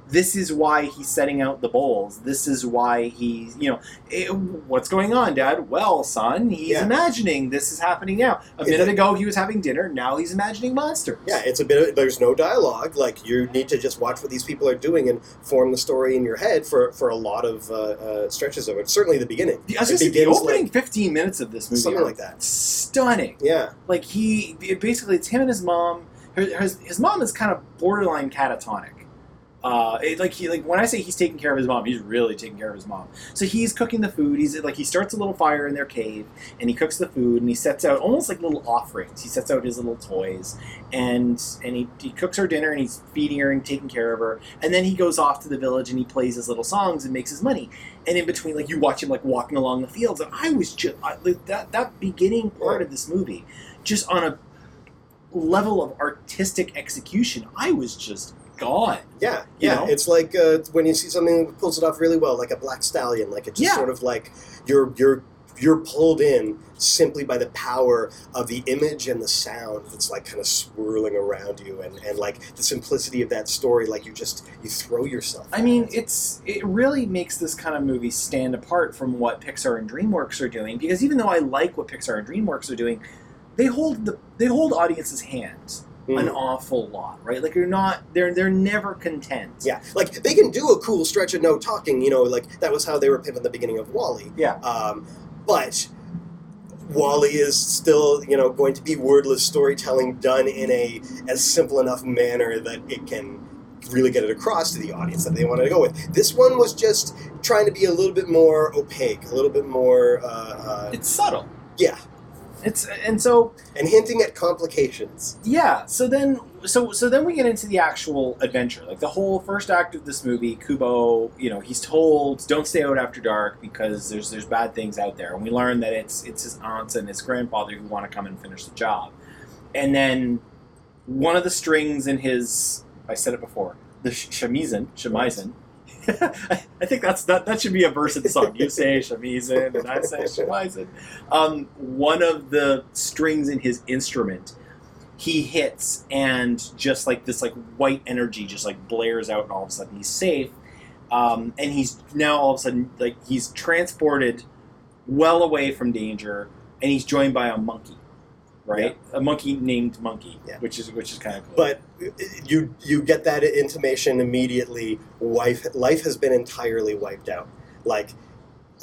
Speaker 1: This is why he's setting out the bowls. This is why he's, you know, eh, what's going on, Dad? Well, son, he's
Speaker 2: Yeah.
Speaker 1: imagining this is happening now. A
Speaker 2: Yeah.
Speaker 1: minute ago, he was having dinner. Now he's imagining monsters.
Speaker 2: Yeah, it's a bit. Of, there's no dialogue. Like you need to just watch what these people are doing and form the story in your head for for a lot of uh, uh, stretches of it. Certainly the beginning.
Speaker 1: The, I was
Speaker 2: It
Speaker 1: say, the opening
Speaker 2: like-
Speaker 1: 15 minutes of this movie
Speaker 2: Something like that.
Speaker 1: stunning.
Speaker 2: Yeah,
Speaker 1: like he it basically it's him and his mom his, his mom is kind of borderline catatonic uh, it, like he like when I say he's taking care of his mom, he's really taking care of his mom. So he's cooking the food. He's like he starts a little fire in their cave, and he cooks the food, and he sets out almost like little offerings. He sets out his little toys, and and he, he cooks her dinner, and he's feeding her and taking care of her. And then he goes off to the village, and he plays his little songs and makes his money. And in between, like you watch him like walking along the fields, and I was just I, like, that that beginning part of this movie, just on a level of artistic execution, I was just gone.
Speaker 2: yeah,
Speaker 1: You
Speaker 2: yeah.
Speaker 1: know?
Speaker 2: It's like uh, when you see something that pulls it off really well, like a black stallion. Like it's just
Speaker 1: Yeah.
Speaker 2: sort of like you're you're you're pulled in simply by the power of the image and the sound that's like kind of swirling around you and, and like the simplicity of that story like you just you throw yourself
Speaker 1: I mean, it's it really makes this kind of movie stand apart from what Pixar and DreamWorks are doing because even though I like what Pixar and DreamWorks are doing, they hold the they hold audiences' hands
Speaker 2: Mm.
Speaker 1: an awful lot, right? Like you're not they're they're never content.
Speaker 2: Yeah, like they can do a cool stretch of no talking. You know, like that was how they were pimping the beginning of WALL-E.
Speaker 1: Yeah.
Speaker 2: Um, but WALL-E is still, you know, going to be wordless storytelling done in a as simple enough manner that it can really get it across to the audience that they wanted to go with. This one was just trying to be a little bit more opaque, a little bit more. Uh, uh,
Speaker 1: It's subtle.
Speaker 2: yeah,
Speaker 1: It's and so
Speaker 2: and hinting at complications.
Speaker 1: yeah. So then so so then we get into the actual adventure. Like the whole first act of this movie, Kubo, you know, he's told don't stay out after dark because there's there's bad things out there, and we learn that it's it's his aunts and his grandfather who want to come and finish the job, and then one of the strings in his I said it before the sh- shamisen shamisen. *laughs* I think that's that. That should be a verse in the song. You say shamisen, and I say shamisen. Um, one of the strings in his instrument he hits and just like this like white energy just like blares out and all of a sudden he's safe um, and he's now all of a sudden like he's transported well away from danger and he's joined by a monkey right a monkey named monkey
Speaker 2: Yeah.
Speaker 1: which is which is kind of cool
Speaker 2: But you you get that intimation immediately. Life life has been entirely wiped out. Like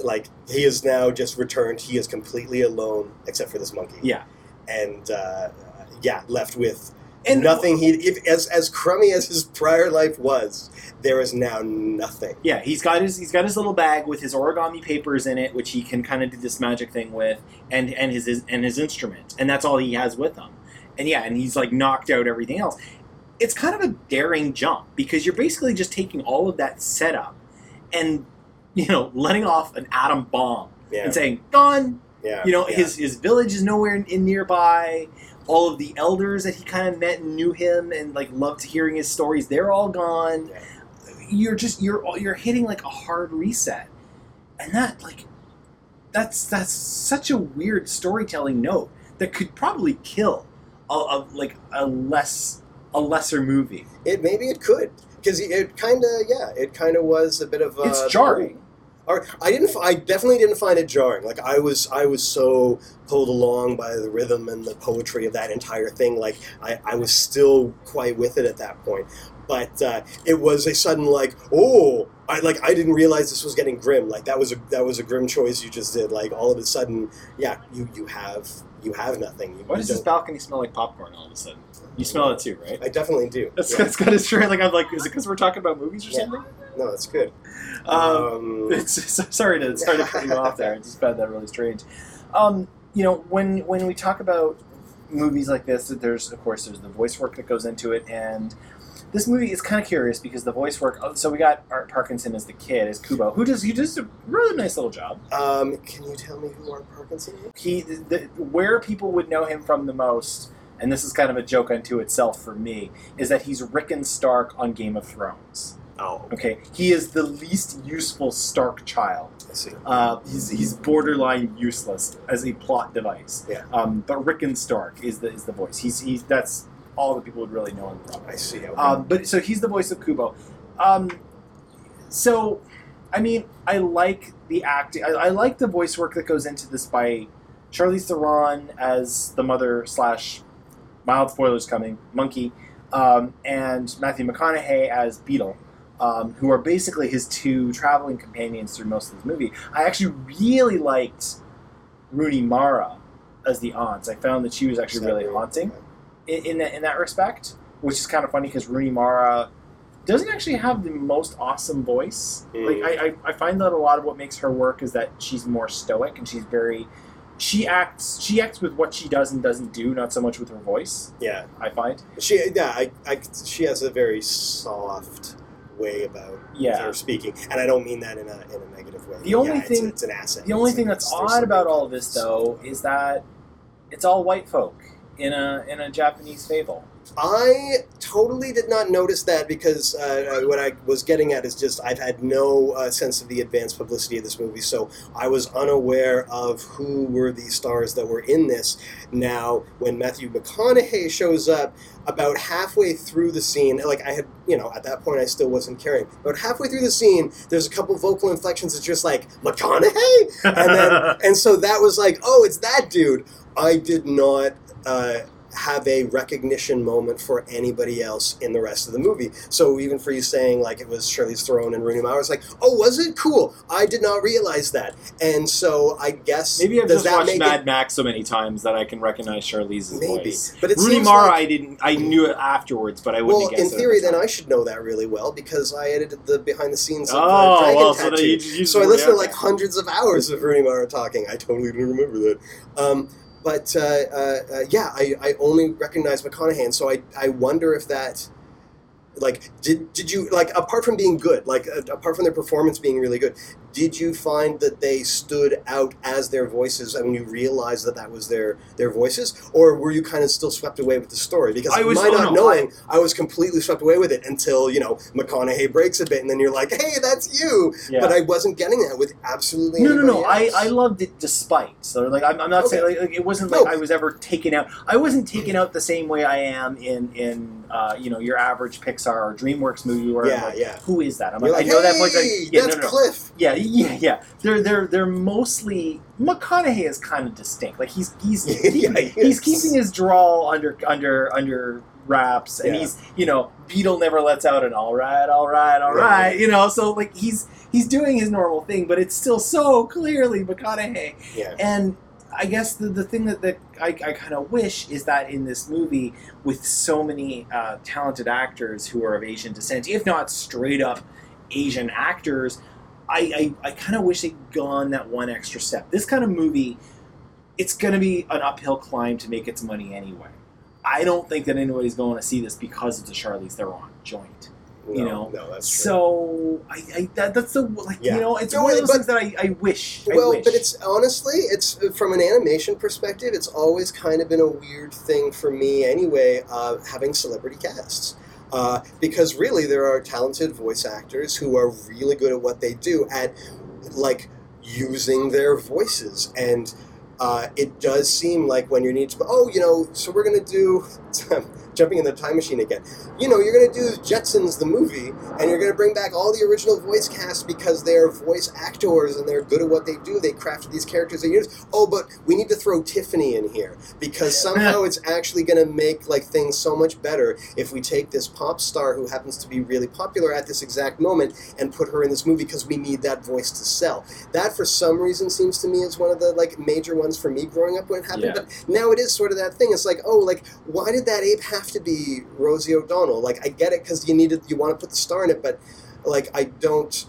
Speaker 2: like he is now just returned. He is completely alone except for this monkey.
Speaker 1: yeah
Speaker 2: and uh, yeah, left with
Speaker 1: and
Speaker 2: nothing. He if, as as crummy as his prior life was, there is now nothing.
Speaker 1: Yeah, he's got his he's got his little bag with his origami papers in it, which he can kind of do this magic thing with, and and his, his and his instrument, and that's all he has with him. And yeah, and he's like knocked out everything else. It's kind of a daring jump because you're basically just taking all of that setup and you know letting off an atom bomb
Speaker 2: Yeah,
Speaker 1: and saying gone.
Speaker 2: yeah.
Speaker 1: You know
Speaker 2: yeah.
Speaker 1: his his village is nowhere in, in nearby. All of the elders that he kind of met and knew him and like loved hearing his stories, they're all gone.
Speaker 2: Yeah.
Speaker 1: You're just you're you're hitting like a hard reset, and that like that's that's such a weird storytelling note that could probably kill a, a like a less a lesser movie.
Speaker 2: It maybe it could because it kind of yeah, it kind of was a bit of. Uh,
Speaker 1: it's jarring.
Speaker 2: Or I didn't. I definitely didn't find it jarring. Like I was. I was so pulled along by the rhythm and the poetry of that entire thing. Like I, I was still quite with it at that point. But uh, it was a sudden like, oh, I like I didn't realize this was getting grim. Like that was a that was a grim choice you just did. Like all of a sudden, yeah, you you have you have nothing. You,
Speaker 1: Why
Speaker 2: you
Speaker 1: does this balcony smell like popcorn all of a sudden? You smell it too, right?
Speaker 2: I definitely do.
Speaker 1: That's,
Speaker 2: Yeah.
Speaker 1: that's kind of strange. Like I'm like, is it because we're talking about movies or
Speaker 2: Yeah.
Speaker 1: something?
Speaker 2: No, that's good.
Speaker 1: Um,
Speaker 2: Um, *laughs*
Speaker 1: it's sorry to sorry to cut you off there. I just found that really strange. Um, you know, when when we talk about movies like this, there's of course there's the voice work that goes into it, and this movie is kind of curious because the voice work. oh, So we got Art Parkinson as the kid, as Kubo, who does he does a really nice little job.
Speaker 2: um, can you tell me who Art Parkinson is?
Speaker 1: He the, where people would know him from the most. And this is kind of a joke unto itself for me, is that he's Rickon Stark on Game of Thrones.
Speaker 2: Oh,
Speaker 1: Okay, he is the least useful Stark child.
Speaker 2: I see.
Speaker 1: Uh, he's, he's borderline useless as a plot device.
Speaker 2: Yeah.
Speaker 1: Um, but Rickon Stark is the is the voice. He's he's that's all the people would really know him from.
Speaker 2: I see. Okay.
Speaker 1: Um, but so he's the voice of Kubo. Um, so, I mean, I like the acting. I, I like the voice work that goes into this by Charlize Theron as the mother slash mild spoilers coming monkey, um, and Matthew McConaughey as Beetle. Um, who are basically his two traveling companions through most of this movie. I actually really liked Rooney Mara as the aunt. I found that she was actually really haunting in, in, that, in that respect, which is kind of funny because Rooney Mara doesn't actually have the most awesome voice.
Speaker 2: Mm.
Speaker 1: Like I, I, I find that a lot of what makes her work is that she's more stoic and she's very she acts she acts with what she does and doesn't do, not so much with her voice.
Speaker 2: Yeah,
Speaker 1: I find.
Speaker 2: she. Yeah, I, I. She has a very soft way about
Speaker 1: Yeah.
Speaker 2: her speaking, and I don't mean that in a in a negative way.
Speaker 1: The only
Speaker 2: Yeah, it's-
Speaker 1: thing-
Speaker 2: it's, an asset.
Speaker 1: The only
Speaker 2: It's
Speaker 1: thing
Speaker 2: like
Speaker 1: that's odd about all of this though is that it's all white folk in a in a Japanese fable.
Speaker 2: I totally did not notice that because uh, what I was getting at is just I've had no uh, sense of the advanced publicity of this movie, so I was unaware of who were the stars that were in this. Now, when Matthew McConaughey shows up, about halfway through the scene, like I had, you know, at that point I still wasn't caring. But halfway through the scene, there's a couple vocal inflections. It's just like McConaughey, and then *laughs* and so that was like, oh, it's that dude. I did not uh, have a recognition moment for anybody else in the rest of the movie. So even for you saying like it was Charlize Theron and Rooney Mara, it's like, oh, was it cool? I did not realize that. And so I guess
Speaker 1: Maybe I've
Speaker 2: does
Speaker 1: just
Speaker 2: that
Speaker 1: watched Mad
Speaker 2: it,
Speaker 1: Max so many times that I can recognize Charlize's
Speaker 2: maybe,
Speaker 1: voice.
Speaker 2: but it
Speaker 1: Rooney Mara,
Speaker 2: like-
Speaker 1: I didn't. I knew it afterwards, but I wouldn't
Speaker 2: well, in theory, then. I should know that really well because I edited the behind the scenes of
Speaker 1: Oh,
Speaker 2: Dragon
Speaker 1: well, so
Speaker 2: Tattoo.
Speaker 1: then you use
Speaker 2: so I listened to like hundreds of hours of Rooney Mara talking. I totally didn't remember that. Um, but uh, uh, uh, yeah, I, I only recognize McConaughey, and so I, I wonder if that, like, did did you like apart from being good, like uh, apart from their performance being really good, did you find that they stood out as their voices, and when you realized that that was their their voices, or were you kind of still swept away with the story? Because
Speaker 1: I was-
Speaker 2: my
Speaker 1: oh,
Speaker 2: not
Speaker 1: no,
Speaker 2: knowing, I, was completely swept away with it until you know McConaughey breaks a bit, and then you're like, hey, that's you.
Speaker 1: Yeah.
Speaker 2: But I wasn't getting that with absolutely
Speaker 1: no, no, no. I. I loved it despite. So like I'm, I'm not
Speaker 2: Okay.
Speaker 1: saying like, like, it wasn't like
Speaker 2: No.
Speaker 1: I was ever taken out. I wasn't taken out the same way I am in in uh, you know your average Pixar or DreamWorks movie where
Speaker 2: Yeah,
Speaker 1: like,
Speaker 2: yeah.
Speaker 1: who is that? I'm like,
Speaker 2: like,
Speaker 1: I know
Speaker 2: hey,
Speaker 1: that voice. Like, yeah,
Speaker 2: that's
Speaker 1: no, no, no.
Speaker 2: Cliff.
Speaker 1: Yeah, yeah, yeah. They're they're they're mostly McConaughey is kind of distinct. Like he's he's *laughs*
Speaker 2: Yeah, he
Speaker 1: he's keeping his drawl under under under wraps, and
Speaker 2: Yeah.
Speaker 1: he's you know Beetle never lets out an all right, all right, all right.
Speaker 2: Right.
Speaker 1: You know, so like he's he's doing his normal thing, but it's still so clearly McConaughey.
Speaker 2: Yeah.
Speaker 1: And I guess the, the thing that, that I, I kind of wish is that in this movie, with so many uh, talented actors who are of Asian descent, if not straight up Asian actors, I, I, I kind of wish they'd gone that one extra step. This kind of movie, it's going to be an uphill climb to make its money anyway. I don't think that anybody's going to see this because of the Charlize Theron joint.
Speaker 2: No,
Speaker 1: you know,
Speaker 2: no, that's true.
Speaker 1: So I, I that, that's the like
Speaker 2: Yeah.
Speaker 1: you know it's
Speaker 2: No,
Speaker 1: one of those
Speaker 2: but-
Speaker 1: things that I, I wish. I
Speaker 2: Well,
Speaker 1: wish.
Speaker 2: but it's honestly, it's from an animation perspective, it's always kind of been a weird thing for me anyway, uh, having celebrity casts. Uh, because really, there are talented voice actors who are really good at what they do at, like, using their voices. And uh, it does seem like when you need to, oh, you know, so we're going to do, *laughs* jumping in the time machine again, you know, you're going to do Jetsons the movie, and you're going to bring back all the original voice cast because they're voice actors and they're good at what they do. They crafted these characters they use. Oh, but we need to throw Tiffany in here because somehow *laughs* it's actually going to make like things so much better if we take this pop star who happens to be really popular at this exact moment and put her in this movie because we need that voice to sell. That for some reason seems to me is one of the like major ones for me growing up when it happened.
Speaker 1: Yeah.
Speaker 2: But now it is sort of that thing. It's like, oh, like why did that ape have to be Rosie O'Donnell? Like I get it because you needed you want to put the star in it, but like I don't.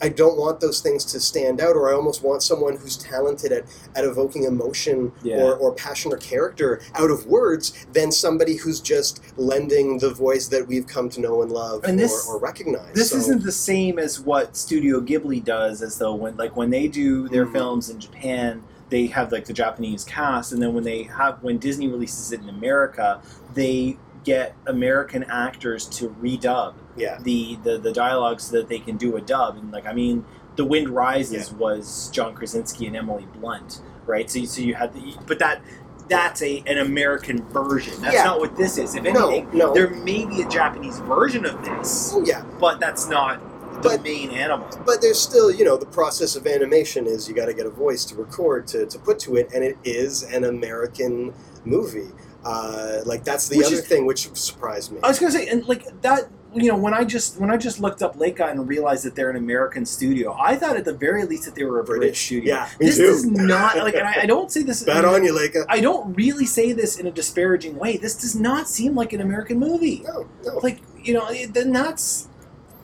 Speaker 2: I don't want those things to stand out, or I almost want someone who's talented at, at evoking emotion
Speaker 1: Yeah.
Speaker 2: or, or passion or character out of words than somebody who's just lending the voice that we've come to know and love
Speaker 1: And this-
Speaker 2: or, or recognize.
Speaker 1: This
Speaker 2: So-
Speaker 1: isn't the same as what Studio Ghibli does, as though when like when they do their
Speaker 2: Mhm.
Speaker 1: films in Japan, they have like the Japanese cast, and then when they have when Disney releases it in America, they get American actors to redub
Speaker 2: yeah.
Speaker 1: the the, the dialogue so that they can do a dub. And like I mean, The Wind Rises
Speaker 2: Yeah.
Speaker 1: was John Krasinski and Emily Blunt, right? So you, so you had the but that. That's a an American version. That's
Speaker 2: Yeah.
Speaker 1: not what this is. If
Speaker 2: No,
Speaker 1: anything,
Speaker 2: no.
Speaker 1: there may be a Japanese version of this,
Speaker 2: Oh yeah,
Speaker 1: but that's not the
Speaker 2: But-
Speaker 1: main animal.
Speaker 2: but there's still you know the process of animation is you got to get a voice to record to, to put to it, and it is an American movie. Uh, like that's the
Speaker 1: Which
Speaker 2: other
Speaker 1: is-
Speaker 2: thing which surprised me.
Speaker 1: I was gonna say, and like that, you know, when I just when I just looked up Laika and realized that they're an American studio, I thought at the very least that they were a British,
Speaker 2: British.
Speaker 1: studio.
Speaker 2: Yeah, me
Speaker 1: this
Speaker 2: too.
Speaker 1: is not like, and I, I don't say this. *laughs*
Speaker 2: Bad on you, Laika.
Speaker 1: I don't really say this in a disparaging way. This does not seem like an American movie.
Speaker 2: No, no.
Speaker 1: Like you know, it- then that's.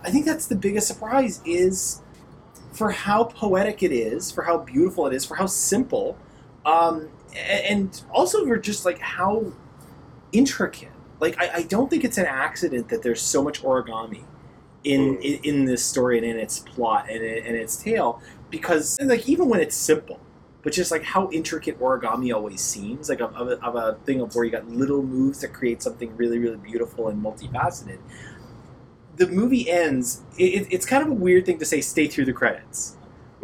Speaker 1: I think that's the biggest surprise is for how poetic it is, for how beautiful it is, for how simple, um, and also for just like how intricate. Like I, I don't think it's an accident that there's so much origami in
Speaker 2: Mm.
Speaker 1: in, in this story and in its plot and in, and its tale because like even when it's simple but just like how intricate origami always seems like of, of, a, of a thing of where you got little moves that create something really really beautiful and multifaceted the movie ends it, it- it's kind of a weird thing to say stay through the credits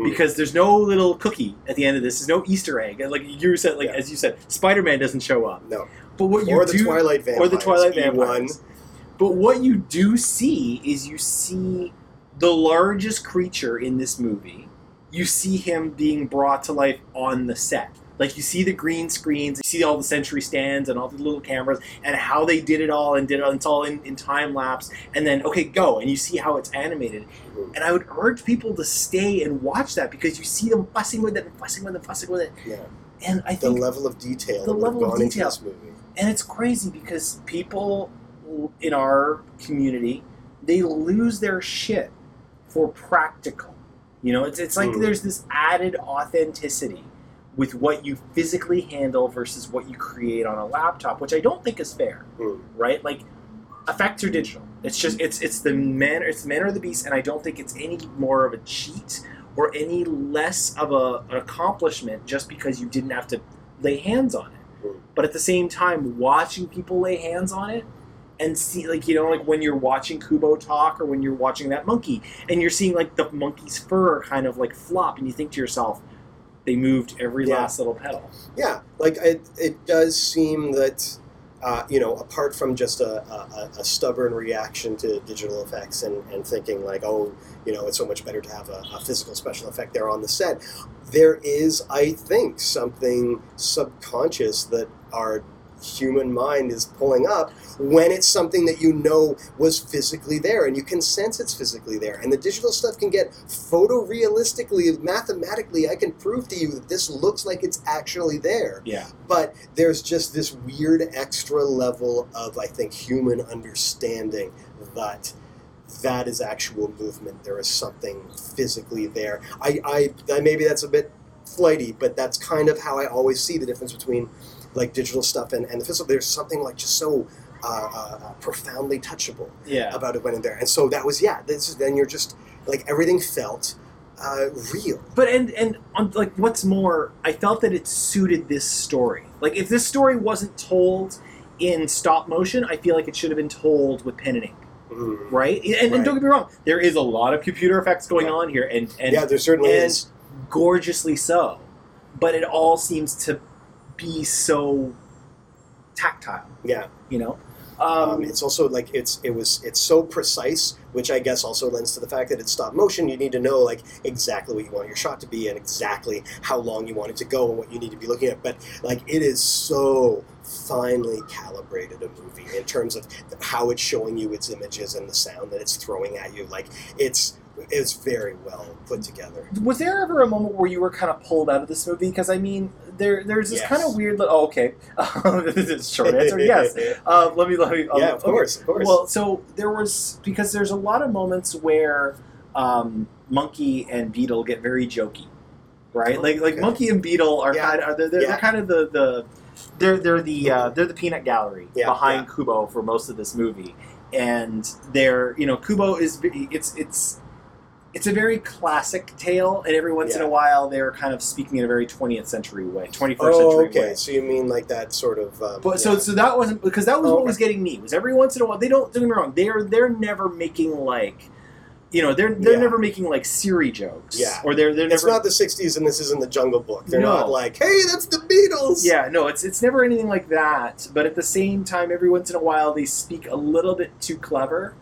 Speaker 1: because there's no little cookie at the end of this there's no easter egg like you said like
Speaker 2: Yeah.
Speaker 1: as you said spider-man doesn't show up
Speaker 2: no.
Speaker 1: but what you
Speaker 2: the
Speaker 1: do
Speaker 2: Twilight Vampires.
Speaker 1: or the Twilight
Speaker 2: E1.
Speaker 1: Vampires. But what you do see is you see the largest creature in this movie. You see him being brought to life on the set. Like you see the green screens, you see all the century stands and all the little cameras and how they did it all and did it it's all in, in time lapse and then okay go and you see how it's animated. And I would urge people to stay and watch that because you see them fussing with it and fussing with it and fussing with it.
Speaker 2: Yeah.
Speaker 1: And I think The
Speaker 2: level of detail
Speaker 1: the
Speaker 2: that would
Speaker 1: level of
Speaker 2: gone into
Speaker 1: detail.
Speaker 2: this movie.
Speaker 1: and it's crazy because people in our community they lose their shit for practical you know it's, it's like
Speaker 2: Hmm.
Speaker 1: there's this added authenticity with what you physically handle versus what you create on a laptop, which I don't think is fair.
Speaker 2: Hmm.
Speaker 1: Right? Like effects are digital. It's just it's it's the manner it's the manner of the beast, and I don't think it's any more of a cheat or any less of a, an accomplishment just because you didn't have to lay hands on it.
Speaker 2: Hmm.
Speaker 1: But at the same time, watching people lay hands on it and see like you know like when you're watching Kubo talk or when you're watching that monkey and you're seeing like the monkey's fur kind of like flop and you think to yourself they moved every
Speaker 2: Yeah.
Speaker 1: last little pedal.
Speaker 2: Yeah, like it, it does seem that, uh, you know, apart from just a, a, a stubborn reaction to digital effects and, and thinking like, oh, you know, it's so much better to have a, a physical special effect there on the set, there is, I think, something subconscious that our human mind is pulling up when it's something that you know was physically there and you can sense it's physically there. And the digital stuff can get photorealistically mathematically i can prove to you that this looks like it's actually there.
Speaker 1: Yeah.
Speaker 2: but there's just this weird extra level of i think human understanding that that is actual movement. There is something physically there. I i, I maybe that's a bit flighty but that's kind of how i always see the difference between like digital stuff and, and the physical there's something like just so uh, uh, profoundly touchable
Speaker 1: Yeah.
Speaker 2: about it when in there and so that was yeah this is then you're just like everything felt uh, real
Speaker 1: But and and on, like what's more, I felt that it suited this story. Like if this story wasn't told in stop motion, I feel like it should have been told with pen and ink,
Speaker 2: Mm.
Speaker 1: right? And, and don't get me wrong, there is a lot of computer effects going
Speaker 2: Yeah.
Speaker 1: on here, and and
Speaker 2: yeah there certainly
Speaker 1: and-
Speaker 2: is
Speaker 1: gorgeously so. But it all seems to be so tactile,
Speaker 2: yeah
Speaker 1: you know.
Speaker 2: Um,
Speaker 1: Um,
Speaker 2: it's also like it's it was it's so precise, which I guess also lends to the fact that it's stop motion. You need to know like exactly what you want your shot to be and exactly how long you want it to go and what you need to be looking at. But like it is so finely calibrated a movie in terms of how it's showing you its images and the sound that it's throwing at you. Like it's it's very well put together.
Speaker 1: was there ever a moment where you were kind of pulled out of this movie? Because I mean, there there's this
Speaker 2: Yes.
Speaker 1: kind of weird. Oh, okay. *laughs* Short answer, yes. *laughs* Uh, let me let me.
Speaker 2: yeah,
Speaker 1: um,
Speaker 2: of course, of course.
Speaker 1: Well, so there was because there's a lot of moments where um, Monkey and Beetle get very jokey, right? Like like
Speaker 2: Okay.
Speaker 1: Monkey and Beetle are
Speaker 2: Yeah.
Speaker 1: kind of they're, they're,
Speaker 2: Yeah.
Speaker 1: they're kind of the the they're they're the uh, they're the peanut gallery
Speaker 2: Yeah,
Speaker 1: behind Kubo for most of this movie, and they're you know Kubo is it's it's. It's a very classic tale, and every once in a while they're kind of speaking in a very 20th century way, 21st
Speaker 2: oh,
Speaker 1: century
Speaker 2: okay.
Speaker 1: way.
Speaker 2: So you mean like that sort of? Um,
Speaker 1: But so
Speaker 2: yeah.
Speaker 1: so that wasn't because that was
Speaker 2: Oh,
Speaker 1: what
Speaker 2: okay.
Speaker 1: was getting me was every once in a while they don't don't get me wrong they're they're never making like you know they're they're
Speaker 2: Yeah.
Speaker 1: never making like Siri jokes
Speaker 2: Yeah.
Speaker 1: or they're they're
Speaker 2: It's not the '60s, and this isn't the Jungle Book. They're
Speaker 1: No.
Speaker 2: not like, "Hey, that's the Beatles."
Speaker 1: yeah no it's it's never anything like that but at the same time every once in a while they speak a little bit too clever.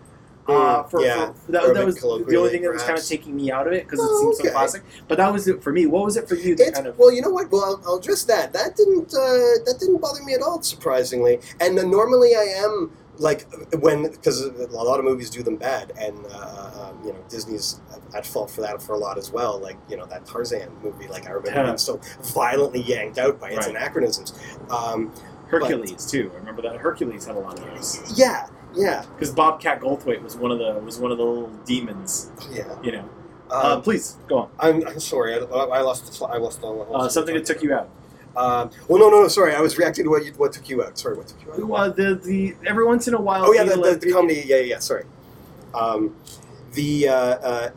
Speaker 1: Uh,
Speaker 2: Mm,
Speaker 1: for,
Speaker 2: yeah.
Speaker 1: for, that, that was the only thing that was kind of taking me out of it because it
Speaker 2: Oh,
Speaker 1: seems
Speaker 2: okay.
Speaker 1: so classic. But that was it for me. What was it for you? That
Speaker 2: It's,
Speaker 1: kind of
Speaker 2: well, you know what? Well, I'll, I'll address that. That didn't uh, that didn't bother me at all, surprisingly. And uh, normally I am like when because a lot of movies do them bad, and uh, um, you know Disney's at fault for that for a lot as well. Like you know that Tarzan movie, like I remember
Speaker 1: Yeah.
Speaker 2: being so violently yanked out by its
Speaker 1: Right.
Speaker 2: anachronisms. Um,
Speaker 1: Hercules too. I remember that Hercules had a lot of those
Speaker 2: yeah, yeah,
Speaker 1: because Bobcat Goldthwait was one of the was one of the little demons.
Speaker 2: yeah.
Speaker 1: You know. uh,
Speaker 2: Um,
Speaker 1: please go on.
Speaker 2: I'm, I'm sorry. I, I lost. The, I lost the.
Speaker 1: Uh, something that took you out.
Speaker 2: Um, well, no, no, no. Sorry, I was reacting to what you, what took you out. Sorry, what took you out?
Speaker 1: Well, the the every once in a while.
Speaker 2: Oh yeah, the, the, the comedy. Yeah, yeah. yeah, Sorry. Um, the uh, uh,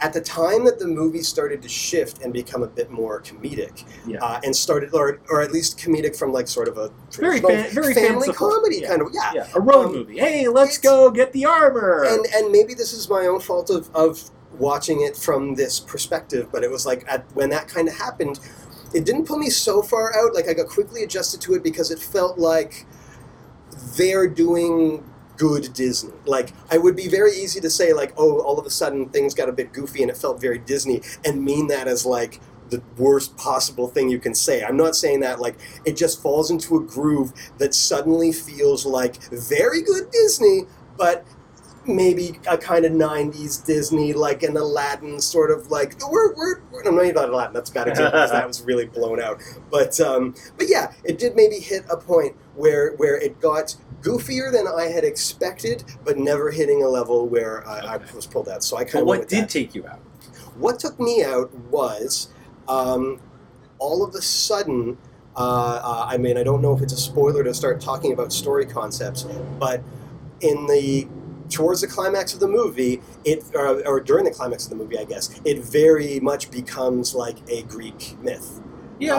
Speaker 2: at the time that the movie started to shift and become a bit more comedic,
Speaker 1: Yeah.
Speaker 2: uh, and started, or, or at least comedic from like sort of a
Speaker 1: Very fan- very
Speaker 2: family
Speaker 1: fanciful.
Speaker 2: comedy
Speaker 1: Yeah.
Speaker 2: kind of. Yeah.
Speaker 1: yeah, a road
Speaker 2: um,
Speaker 1: movie. Hey, let's go get the armor.
Speaker 2: And and maybe this is my own fault of of watching it from this perspective, but it was like at, when that kind of happened, it didn't pull me so far out. Like I got quickly adjusted to it because it felt like they're doing good Disney. Like I would be very easy to say like, oh, all of a sudden things got a bit goofy and it felt very Disney, and mean that as like the worst possible thing you can say. I'm not saying that like it just falls into a groove that suddenly feels like very good Disney, but maybe a kind of 90s Disney, like an Aladdin sort of like, we're, we're, we're no, maybe not Aladdin, that's a bad example because that was really blown out. But, um, but yeah, it did maybe hit a point where, where it got goofier than I had expected, but never hitting a level where I, I was pulled out. So I kind of
Speaker 1: what did take you out?
Speaker 2: what took me out was um, all of a sudden, uh, uh, I mean, I don't know if it's a spoiler to start talking about story concepts, but in the towards the climax of the movie, it or, or during the climax of the movie, I guess, it very much becomes like a Greek myth.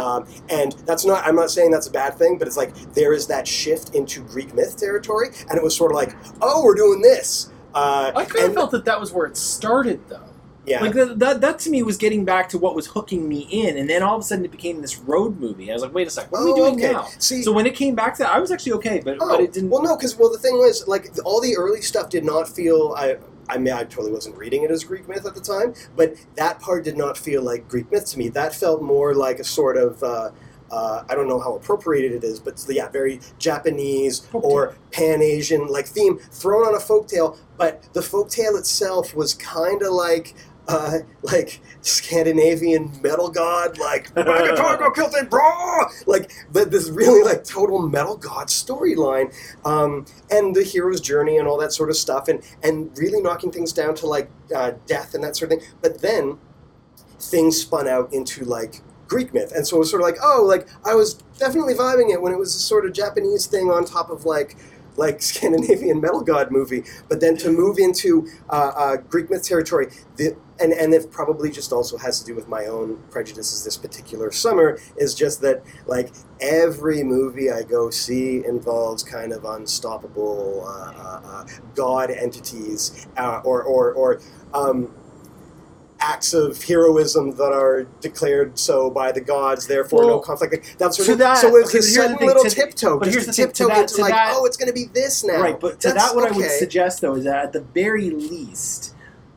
Speaker 2: Um, and that's not, I'm not saying that's a bad thing, but it's like there is that shift into Greek myth territory, and it was sort of like, oh, we're doing this. Uh,
Speaker 1: I kind of felt that that was where it started, though.
Speaker 2: yeah.
Speaker 1: Like that, that, that to me was getting back to what was hooking me in, and then all of a sudden it became this road movie. I was like, wait a second, what are we
Speaker 2: Oh,
Speaker 1: doing
Speaker 2: okay.
Speaker 1: now?
Speaker 2: See,
Speaker 1: So when it came back to that, I was actually okay, but,
Speaker 2: Oh,
Speaker 1: but it didn't.
Speaker 2: Well, no, because well, the thing was, like, all the early stuff did not feel. I, I mean, I totally wasn't reading it as Greek myth at the time, but that part did not feel like Greek myth to me. That felt more like a sort of. Uh, uh, I don't know how appropriated it is, but yeah, very Japanese or Pan Asian like theme thrown on a folktale. But the folktale itself was kind of like. Uh, like Scandinavian metal god, like "Magatargo *laughs* killed it, bro!" Like but this really like total metal god storyline, um, and the hero's journey and all that sort of stuff, and and really knocking things down to like uh, death and that sort of thing. But then things spun out into like Greek myth, and so it was sort of like, oh, like I was definitely vibing it when it was a sort of Japanese thing on top of like like *laughs* Scandinavian metal god movie, but then to move into uh, uh, Greek myth territory, the, and and it probably just also has to do with my own prejudices this particular summer is just that like every movie I go see involves kind of unstoppable uh, uh, uh, god entities uh, or or or um, acts of heroism that are declared so by the gods, therefore no conflict. Like, that sort of,
Speaker 1: that-
Speaker 2: so it's
Speaker 1: okay,
Speaker 2: a certain
Speaker 1: thing,
Speaker 2: little
Speaker 1: to-
Speaker 2: tiptoe,
Speaker 1: but here's the thing, to
Speaker 2: tiptoe
Speaker 1: that- to
Speaker 2: like,
Speaker 1: that-
Speaker 2: oh, it's going to be this now.
Speaker 1: Right, but to
Speaker 2: That's
Speaker 1: that, what I would suggest though is that at the very least,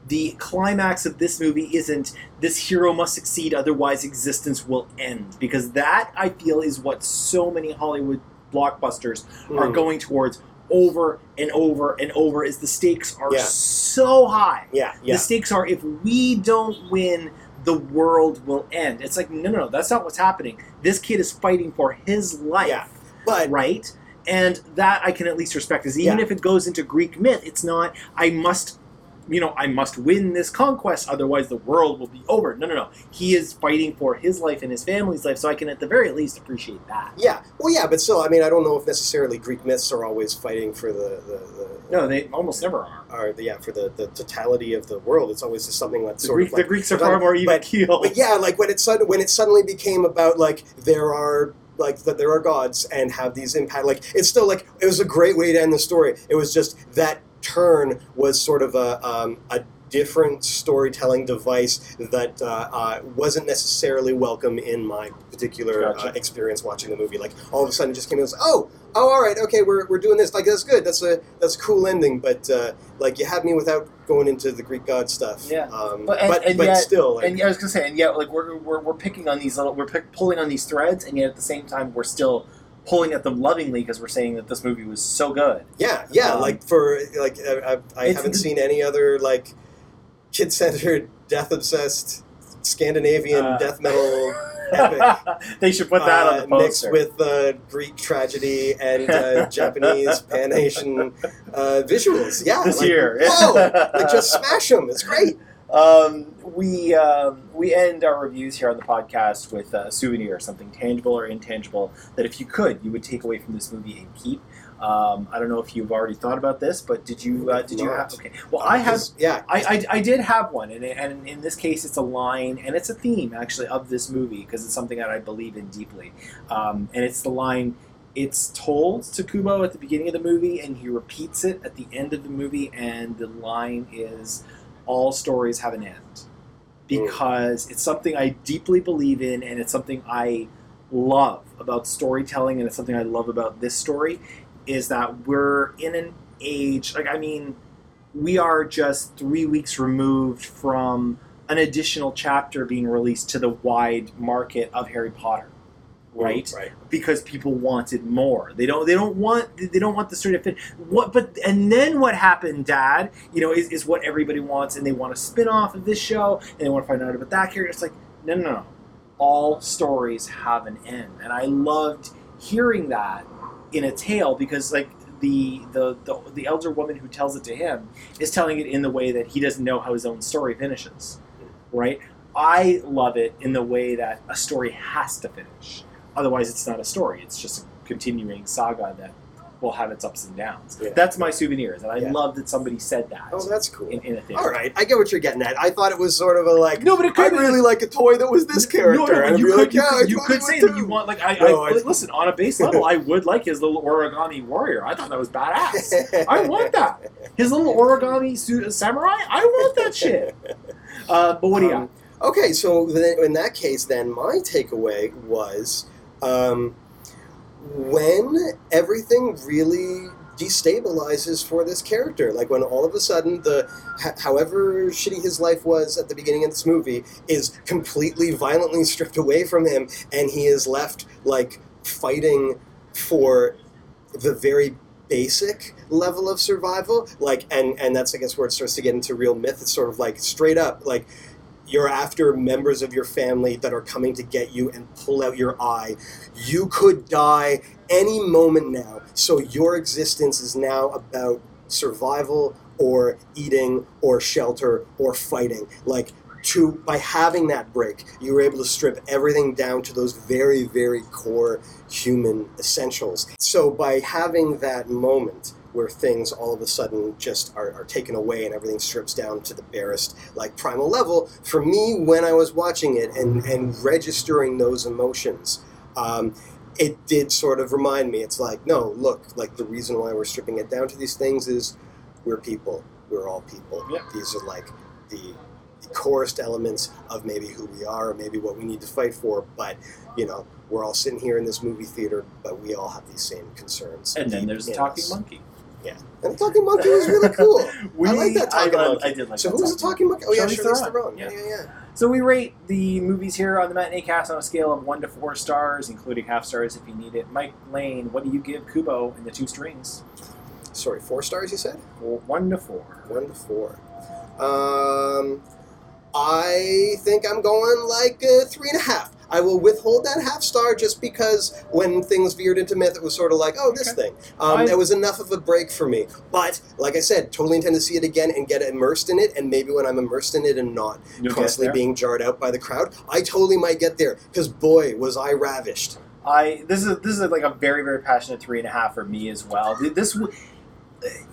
Speaker 1: the climax of this movie isn't this hero must succeed, otherwise existence will end. Because that I feel is what so many Hollywood blockbusters are
Speaker 2: Mm.
Speaker 1: going towards over and over and over. Is the stakes are
Speaker 2: Yeah.
Speaker 1: so high.
Speaker 2: Yeah, yeah.
Speaker 1: The stakes are if we don't win, the world will end. It's like no, no, no. That's not what's happening. This kid is fighting for his life
Speaker 2: Yeah. But
Speaker 1: right? And that I can at least respect. Is even
Speaker 2: Yeah.
Speaker 1: if it goes into Greek myth, it's not. I must, you know, I must win this conquest, otherwise the world will be over. No, no, no. He is fighting for his life and his family's life, so I can at the very least appreciate that.
Speaker 2: yeah, well, yeah, but still, I mean, I don't know if necessarily Greek myths are always fighting for the the, the
Speaker 1: No, they almost never are.
Speaker 2: are the, yeah for the, the totality of the world. It's always just something that's
Speaker 1: The,
Speaker 2: sort
Speaker 1: Greek,
Speaker 2: of like
Speaker 1: the Greeks are far more even keeled.
Speaker 2: But yeah, like when it when it suddenly became about like there are like that there are gods and have these impact like it's still like it was a great way to end the story. It was just that turn was sort of a um, a different storytelling device that uh, uh, wasn't necessarily welcome in my particular uh, experience watching the movie. Like all of a sudden, it just came and was oh oh all right okay we're, we're doing this like that's good that's a that's a cool ending but uh, like you had me without going into the Greek god stuff.
Speaker 1: Yeah.
Speaker 2: um,
Speaker 1: But-
Speaker 2: but
Speaker 1: and-
Speaker 2: but,
Speaker 1: yet-
Speaker 2: still like,
Speaker 1: and yeah, I was gonna say, and yet, like we're, we're, we're picking on these little, we're pick, pulling on these threads, and yet at the same time, we're still pulling at them lovingly because we're saying that this movie was so good.
Speaker 2: Yeah, yeah.
Speaker 1: Um,
Speaker 2: like for like I, I, I haven't seen any other like kid-centered, *laughs* death-obsessed Scandinavian
Speaker 1: Uh,
Speaker 2: death metal *laughs* epic.
Speaker 1: they should put that on
Speaker 2: uh,
Speaker 1: the
Speaker 2: mixed with uh, Greek tragedy and uh, *laughs* Japanese Pan Asian uh, visuals. Yeah,
Speaker 1: This
Speaker 2: like,
Speaker 1: year.
Speaker 2: Whoa! like just smash them. It's great.
Speaker 1: Um, we um, we end our reviews here on the podcast with a souvenir, something tangible or intangible that if you could, you would take away from this movie and keep. Um, I don't know if you've already thought about this, but did you uh, did you have? Okay, well, I have.
Speaker 2: Yeah,
Speaker 1: I, I, I did have one, and, and in this case, it's a line, and it's a theme actually of this movie because it's something that I believe in deeply. Um, and it's the line, it's told to Kubo at the beginning of the movie, and he repeats it at the end of the movie, and the line is, "All stories have an end," because it's something I deeply believe in, and it's something I love about storytelling, and it's something I love about this story, is that we're in an age like I mean we are just three weeks removed from an additional chapter being released to the wide market of Harry Potter, right?
Speaker 2: Right.
Speaker 1: Because people wanted more. They don't. They don't want. They don't want the story to. What? But and then what happened, Dad? You know, is, is what everybody wants, and they want a spin off of this show, and they want to find out about that character. It's like no, no, no. All stories have an end, and I loved hearing that in a tale because like the, the the the elder woman who tells it to him is telling it in the way that he doesn't know how his own story finishes right I love it in the way that a story has to finish. Otherwise, it's not a story. It's just a continuing saga that will have its ups and downs.
Speaker 2: Yeah.
Speaker 1: That's my souvenirs, and I
Speaker 2: Yeah.
Speaker 1: love that somebody said that
Speaker 2: Oh, that's cool.
Speaker 1: in, in a thing.
Speaker 2: All right, I get what you're getting at. I thought it was sort of a like.
Speaker 1: No, but it
Speaker 2: I
Speaker 1: could be
Speaker 2: really like a toy that was this character.
Speaker 1: No, no,
Speaker 2: and
Speaker 1: you could,
Speaker 2: like,
Speaker 1: you
Speaker 2: yeah,
Speaker 1: could, you could say that you want like I,
Speaker 2: No,
Speaker 1: I,
Speaker 2: I-
Speaker 1: listen on a base *laughs* level. I would like his little origami warrior. I thought that was badass. I want that. His little origami su- samurai. I want that shit. Uh, but what do you got?
Speaker 2: Um, Okay, so in that case, then my takeaway was um, when everything really destabilizes for this character, like when all of a sudden the, however shitty his life was at the beginning of this movie, is completely violently *laughs* stripped away from him, and he is left like fighting for the very basic level of survival like and and that's i guess where it starts to get into real myth. It's sort of like straight up like you're after members of your family that are coming to get you and pull out your eye. You could die any moment now. So your existence is now about survival or eating or shelter or fighting. Like to by having that break you were able to strip everything down to those very very core human essentials. So by having that moment where things all of a sudden just are, are taken away and everything strips down to the barest like primal level for me when i was watching it and and registering those emotions um, it did sort of remind me it's like no look like the reason why we're stripping it down to these things is we're people we're all people
Speaker 1: Yeah.
Speaker 2: these are like the the corest elements of maybe who we are or maybe what we need to fight for but you know we're all sitting here in this movie theater but we all have these same concerns
Speaker 1: And then there's the talking
Speaker 2: us.
Speaker 1: monkey.
Speaker 2: Yeah and the talking monkey was really *laughs* cool
Speaker 1: We,
Speaker 2: I like that talking
Speaker 1: I,
Speaker 2: monkey.
Speaker 1: I did like
Speaker 2: so
Speaker 1: that
Speaker 2: who was the talking monkey oh yeah
Speaker 1: Charlize
Speaker 2: Charlize
Speaker 1: Theron.
Speaker 2: Theron yeah yeah yeah
Speaker 1: So we rate the movies here on the Matineecast on a scale of one to four stars, including half stars if you need it. Mike Lane, what do you give Kubo and the two strings?
Speaker 2: sorry four stars you said
Speaker 1: Four, one to four.
Speaker 2: One to four. Um, I think I'm going like uh, three and a half. I will withhold that half star just because when things veered into myth, it was sort of like, oh, this
Speaker 1: Okay.
Speaker 2: thing. Um,
Speaker 1: I-
Speaker 2: that was enough of a break for me. But like I said, totally intend to see it again and get immersed in it. And maybe when I'm immersed in it and not
Speaker 1: You'll
Speaker 2: constantly being jarred out by the crowd, I totally might get there. Because boy, was I ravished.
Speaker 1: I this is this is like a very very passionate three and a half for me as well. This w-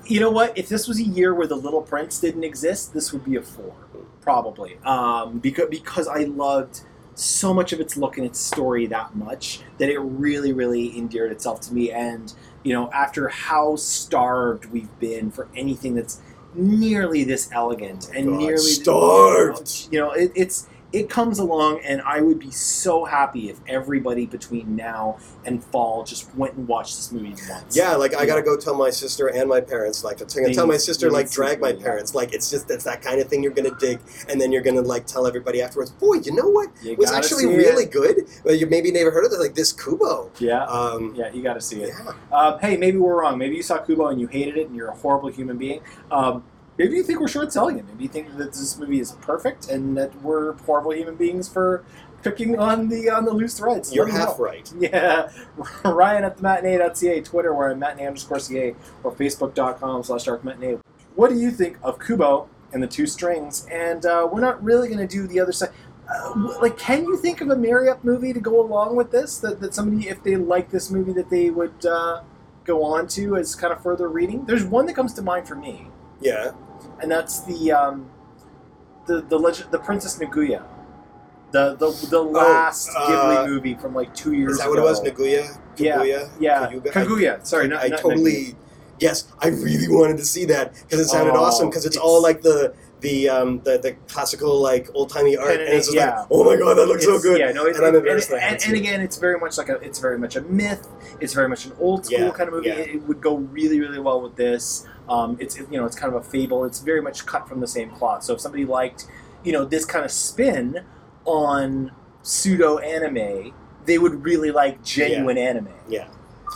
Speaker 1: you know what? If this was a year where the Little Prince didn't exist, this would be a four, probably. Um, because because I loved so much of its look and its story that much that it really really endeared itself to me. And you know, after how starved we've been for anything that's nearly this elegant and
Speaker 2: God,
Speaker 1: nearly
Speaker 2: starved.
Speaker 1: you know, it, it's it comes along, and I would be so happy if everybody between now and fall just went and watched this movie once.
Speaker 2: Yeah, like I gotta go tell my sister and my parents. Like I'm gonna
Speaker 1: They-
Speaker 2: tell my sister, like drag my
Speaker 1: see it, yeah.
Speaker 2: parents. Like it's just it's that kind of thing you're gonna dig, and then you're gonna like tell everybody afterwards. Boy, you know what
Speaker 1: You
Speaker 2: was actually really
Speaker 1: it.
Speaker 2: good? Well, you maybe never heard of it. Like this Kubo.
Speaker 1: Yeah,
Speaker 2: Um,
Speaker 1: yeah, you got to see it.
Speaker 2: yeah.
Speaker 1: Um, hey, maybe we're wrong. Maybe you saw Kubo and you hated it, and you're a horrible human being. Um, maybe you think we're short selling it. Maybe you think that this movie is perfect and that we're horrible human beings for picking on the on the loose threads.
Speaker 2: You're
Speaker 1: me know.
Speaker 2: half right. *laughs*
Speaker 1: Yeah, *laughs* Ryan at the matinee.ca, Twitter, where I'm matinee underscore ca, or facebook.com slash dark matinee. What do you think of Kubo and the two strings? And uh, we're not really going to do the other side. Uh, like, can you think of a marry up movie to go along with this? That, that somebody, if they like this movie, that they would uh, go on to as kind of further reading? There's one that comes to mind for me,
Speaker 2: Yeah.
Speaker 1: And that's the um, the the legend, the Princess Naguya. The, the, the last
Speaker 2: uh,
Speaker 1: Ghibli movie from like two years ago.
Speaker 2: Is that
Speaker 1: ago.
Speaker 2: what it was? Naguya.
Speaker 1: Yeah,
Speaker 2: Kaguya?
Speaker 1: Yeah,
Speaker 2: Kaguya?
Speaker 1: Kaguya. Sorry,
Speaker 2: I,
Speaker 1: not,
Speaker 2: I
Speaker 1: not
Speaker 2: totally. Yes, I really wanted to see that because it sounded
Speaker 1: Oh,
Speaker 2: awesome. Because it's,
Speaker 1: it's-
Speaker 2: all like the the um the, the classical like old timey art,
Speaker 1: Pen
Speaker 2: and
Speaker 1: and
Speaker 2: it's just
Speaker 1: ink,
Speaker 2: like, oh my god, that looks so good.
Speaker 1: Yeah, no, it,
Speaker 2: And I'm
Speaker 1: it- and, and, and
Speaker 2: it.
Speaker 1: again, it's very much like a, it's very much a myth. It's very much an old school
Speaker 2: Yeah,
Speaker 1: kind of movie.
Speaker 2: yeah.
Speaker 1: It, it would go really, really well with this. Um, it's you know, it's kind of a fable. It's very much cut from the same cloth. So if somebody liked, you know, this kind of spin on pseudo anime, they would really like genuine anime.
Speaker 2: Yeah.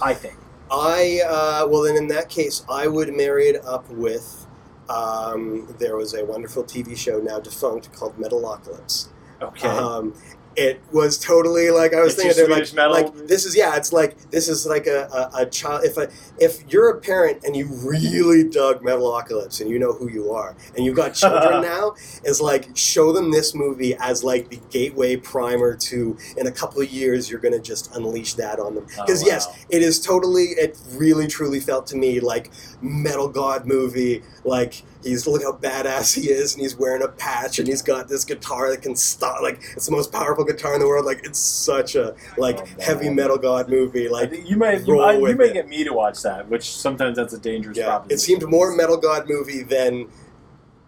Speaker 1: I think.
Speaker 2: I uh, well then in that case I would marry it up with um, there was a wonderful TV show now defunct called Metalocalypse.
Speaker 1: Okay.
Speaker 2: Um, it was totally like I was
Speaker 1: It's
Speaker 2: thinking they're like,
Speaker 1: metal.
Speaker 2: like this is yeah, it's like this is like a, a, a child. If a, if you're a parent and you really dug Metalocalypse and you know who you are and you've got *laughs* children now, is like show them this movie as like the gateway primer to in a couple of years you're gonna just unleash that on them
Speaker 1: Oh,
Speaker 2: because yes, it is totally. It really truly felt to me like metal god movie. Like he's look how badass he is, and he's wearing a patch, and he's got this guitar that can stop. Like it's the most powerful guitar in the world. Like it's such a like
Speaker 1: Oh,
Speaker 2: heavy metal god movie. Like
Speaker 1: you might you, I, you may
Speaker 2: it.
Speaker 1: get me to watch that, which sometimes that's a dangerous
Speaker 2: yeah,
Speaker 1: proposition.
Speaker 2: it seemed more metal god movie than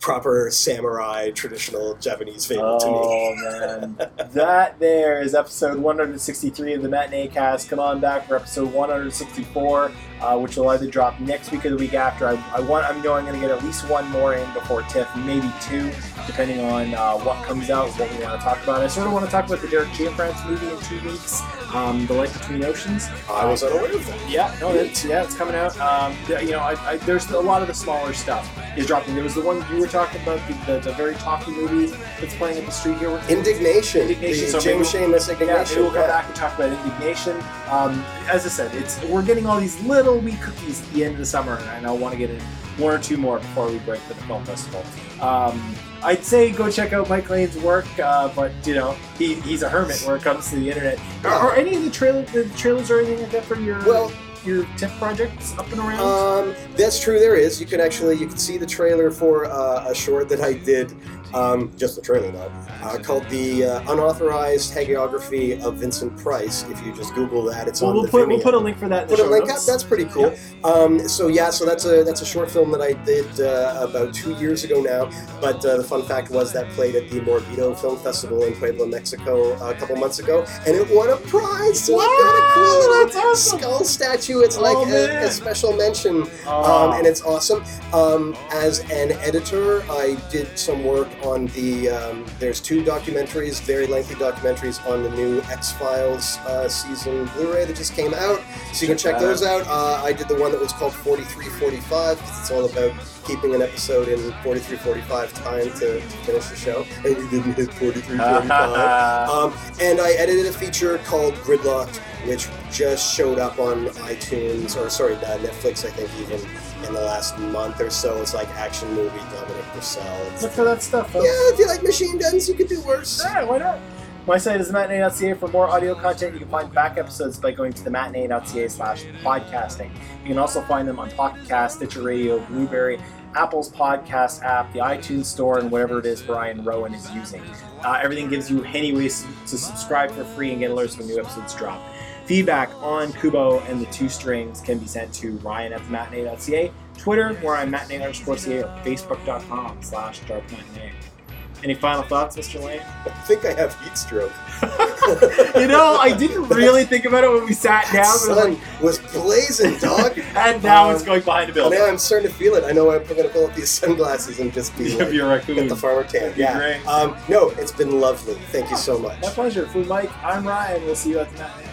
Speaker 2: proper samurai traditional Japanese fable to me.
Speaker 1: Oh man, *laughs* that there is episode 163 of the Matineecast. Come on back for episode 164, uh, which will either drop next week or the week after. I, I want, I'm knowing I'm going to get at least one more in before TIFF, maybe two, depending on uh, what comes out, what we want to talk about. I sort of want to talk about the Derek Cianfrance movie in two weeks, um, The Light Between Oceans.
Speaker 2: I was unaware of that.
Speaker 1: Yeah, no, it's yeah, it's coming out. Um, you know, I, I, there's a lot of the smaller stuff is dropping. There was the one you were talking about, the, the, the very talky movie that's playing at the street here.
Speaker 2: Indignation,
Speaker 1: Indignation,
Speaker 2: the
Speaker 1: so
Speaker 2: James Schamus
Speaker 1: Yeah,
Speaker 2: Indignation.
Speaker 1: maybe we'll come
Speaker 2: yeah.
Speaker 1: back and talk about indignation. Um, as I said, it's we're getting all these little wee cookies at the end of the summer, and I want to get in one or two more before we break for the film festival. Um, I'd say go check out Mike Lane's work, uh, but you know he, he's a hermit when it comes to the internet. Are, are any of the trailer the trailers or anything like that for your
Speaker 2: Well-
Speaker 1: your tip projects up and around?
Speaker 2: Um, that's true. There is. You can actually you can see the trailer for uh, a short that I did. Um, just the trailer though, uh, called the uh, unauthorized hagiography of Vincent Price. If you just Google that, it's
Speaker 1: well,
Speaker 2: on
Speaker 1: we'll
Speaker 2: the
Speaker 1: put we'll put a link for that. In the
Speaker 2: Put a
Speaker 1: show
Speaker 2: link up. That's pretty cool. Um, so yeah, so that's a that's a short film that I did uh, about two years ago now. But uh, the fun fact was that played at the Morbido Film Festival in Puebla, Mexico, uh, a couple months ago, and it won a prize. So I've got a cool little
Speaker 1: awesome.
Speaker 2: skull statue. It's
Speaker 1: Oh,
Speaker 2: like a, a special mention
Speaker 1: Oh.
Speaker 2: um, and it's awesome. Um, as an editor, I did some work on the. Um, there's two documentaries, very lengthy documentaries on the new X Files uh, season Blu-ray that just came out. So you can check those out. Uh, I did the one that was called 4345 because it's all about keeping an episode in 4345 time to, to finish the show, and we didn't hit 4345. *laughs* Um, and I edited a feature called Gridlocked, which just showed up on iTunes, or sorry, uh, Netflix, I think, even in the last month or so. It's like action movie, Dominic Purcell.
Speaker 1: Look for that stuff.
Speaker 2: yeah, if you like machine guns, you could do worse.
Speaker 1: Yeah, why not? My site is matinee.ca for more audio content. You can find back episodes by going to the matinee.ca slash podcasting. You can also find them on Pocket Cast, Stitcher Radio, Blubrry, Apple's podcast app, the iTunes store, and whatever it is Brian Rowan is using. Uh, everything gives you any ways to subscribe for free and get alerts when new episodes drop. Feedback on Kubo and the two strings can be sent to ryan at matinee.ca, Twitter, where I'm matinee underscore ca, or facebook.com slash dark matinee. Any final thoughts, Mr. Lane?
Speaker 2: I think I have heat stroke. *laughs*
Speaker 1: you know, I didn't *laughs* really think about it when we sat down, I was
Speaker 2: sun was blazing, dog. *laughs*
Speaker 1: and now
Speaker 2: Um,
Speaker 1: it's going behind a building.
Speaker 2: now I'm starting to feel it. I know I'm going to pull up these sunglasses and just be like,
Speaker 1: be a raccoon.
Speaker 2: get the farmer tan. Yeah. Um, no, it's been lovely. Thank you so much.
Speaker 1: My pleasure. For Mike, I'm Ryan. We'll see you at the matinee.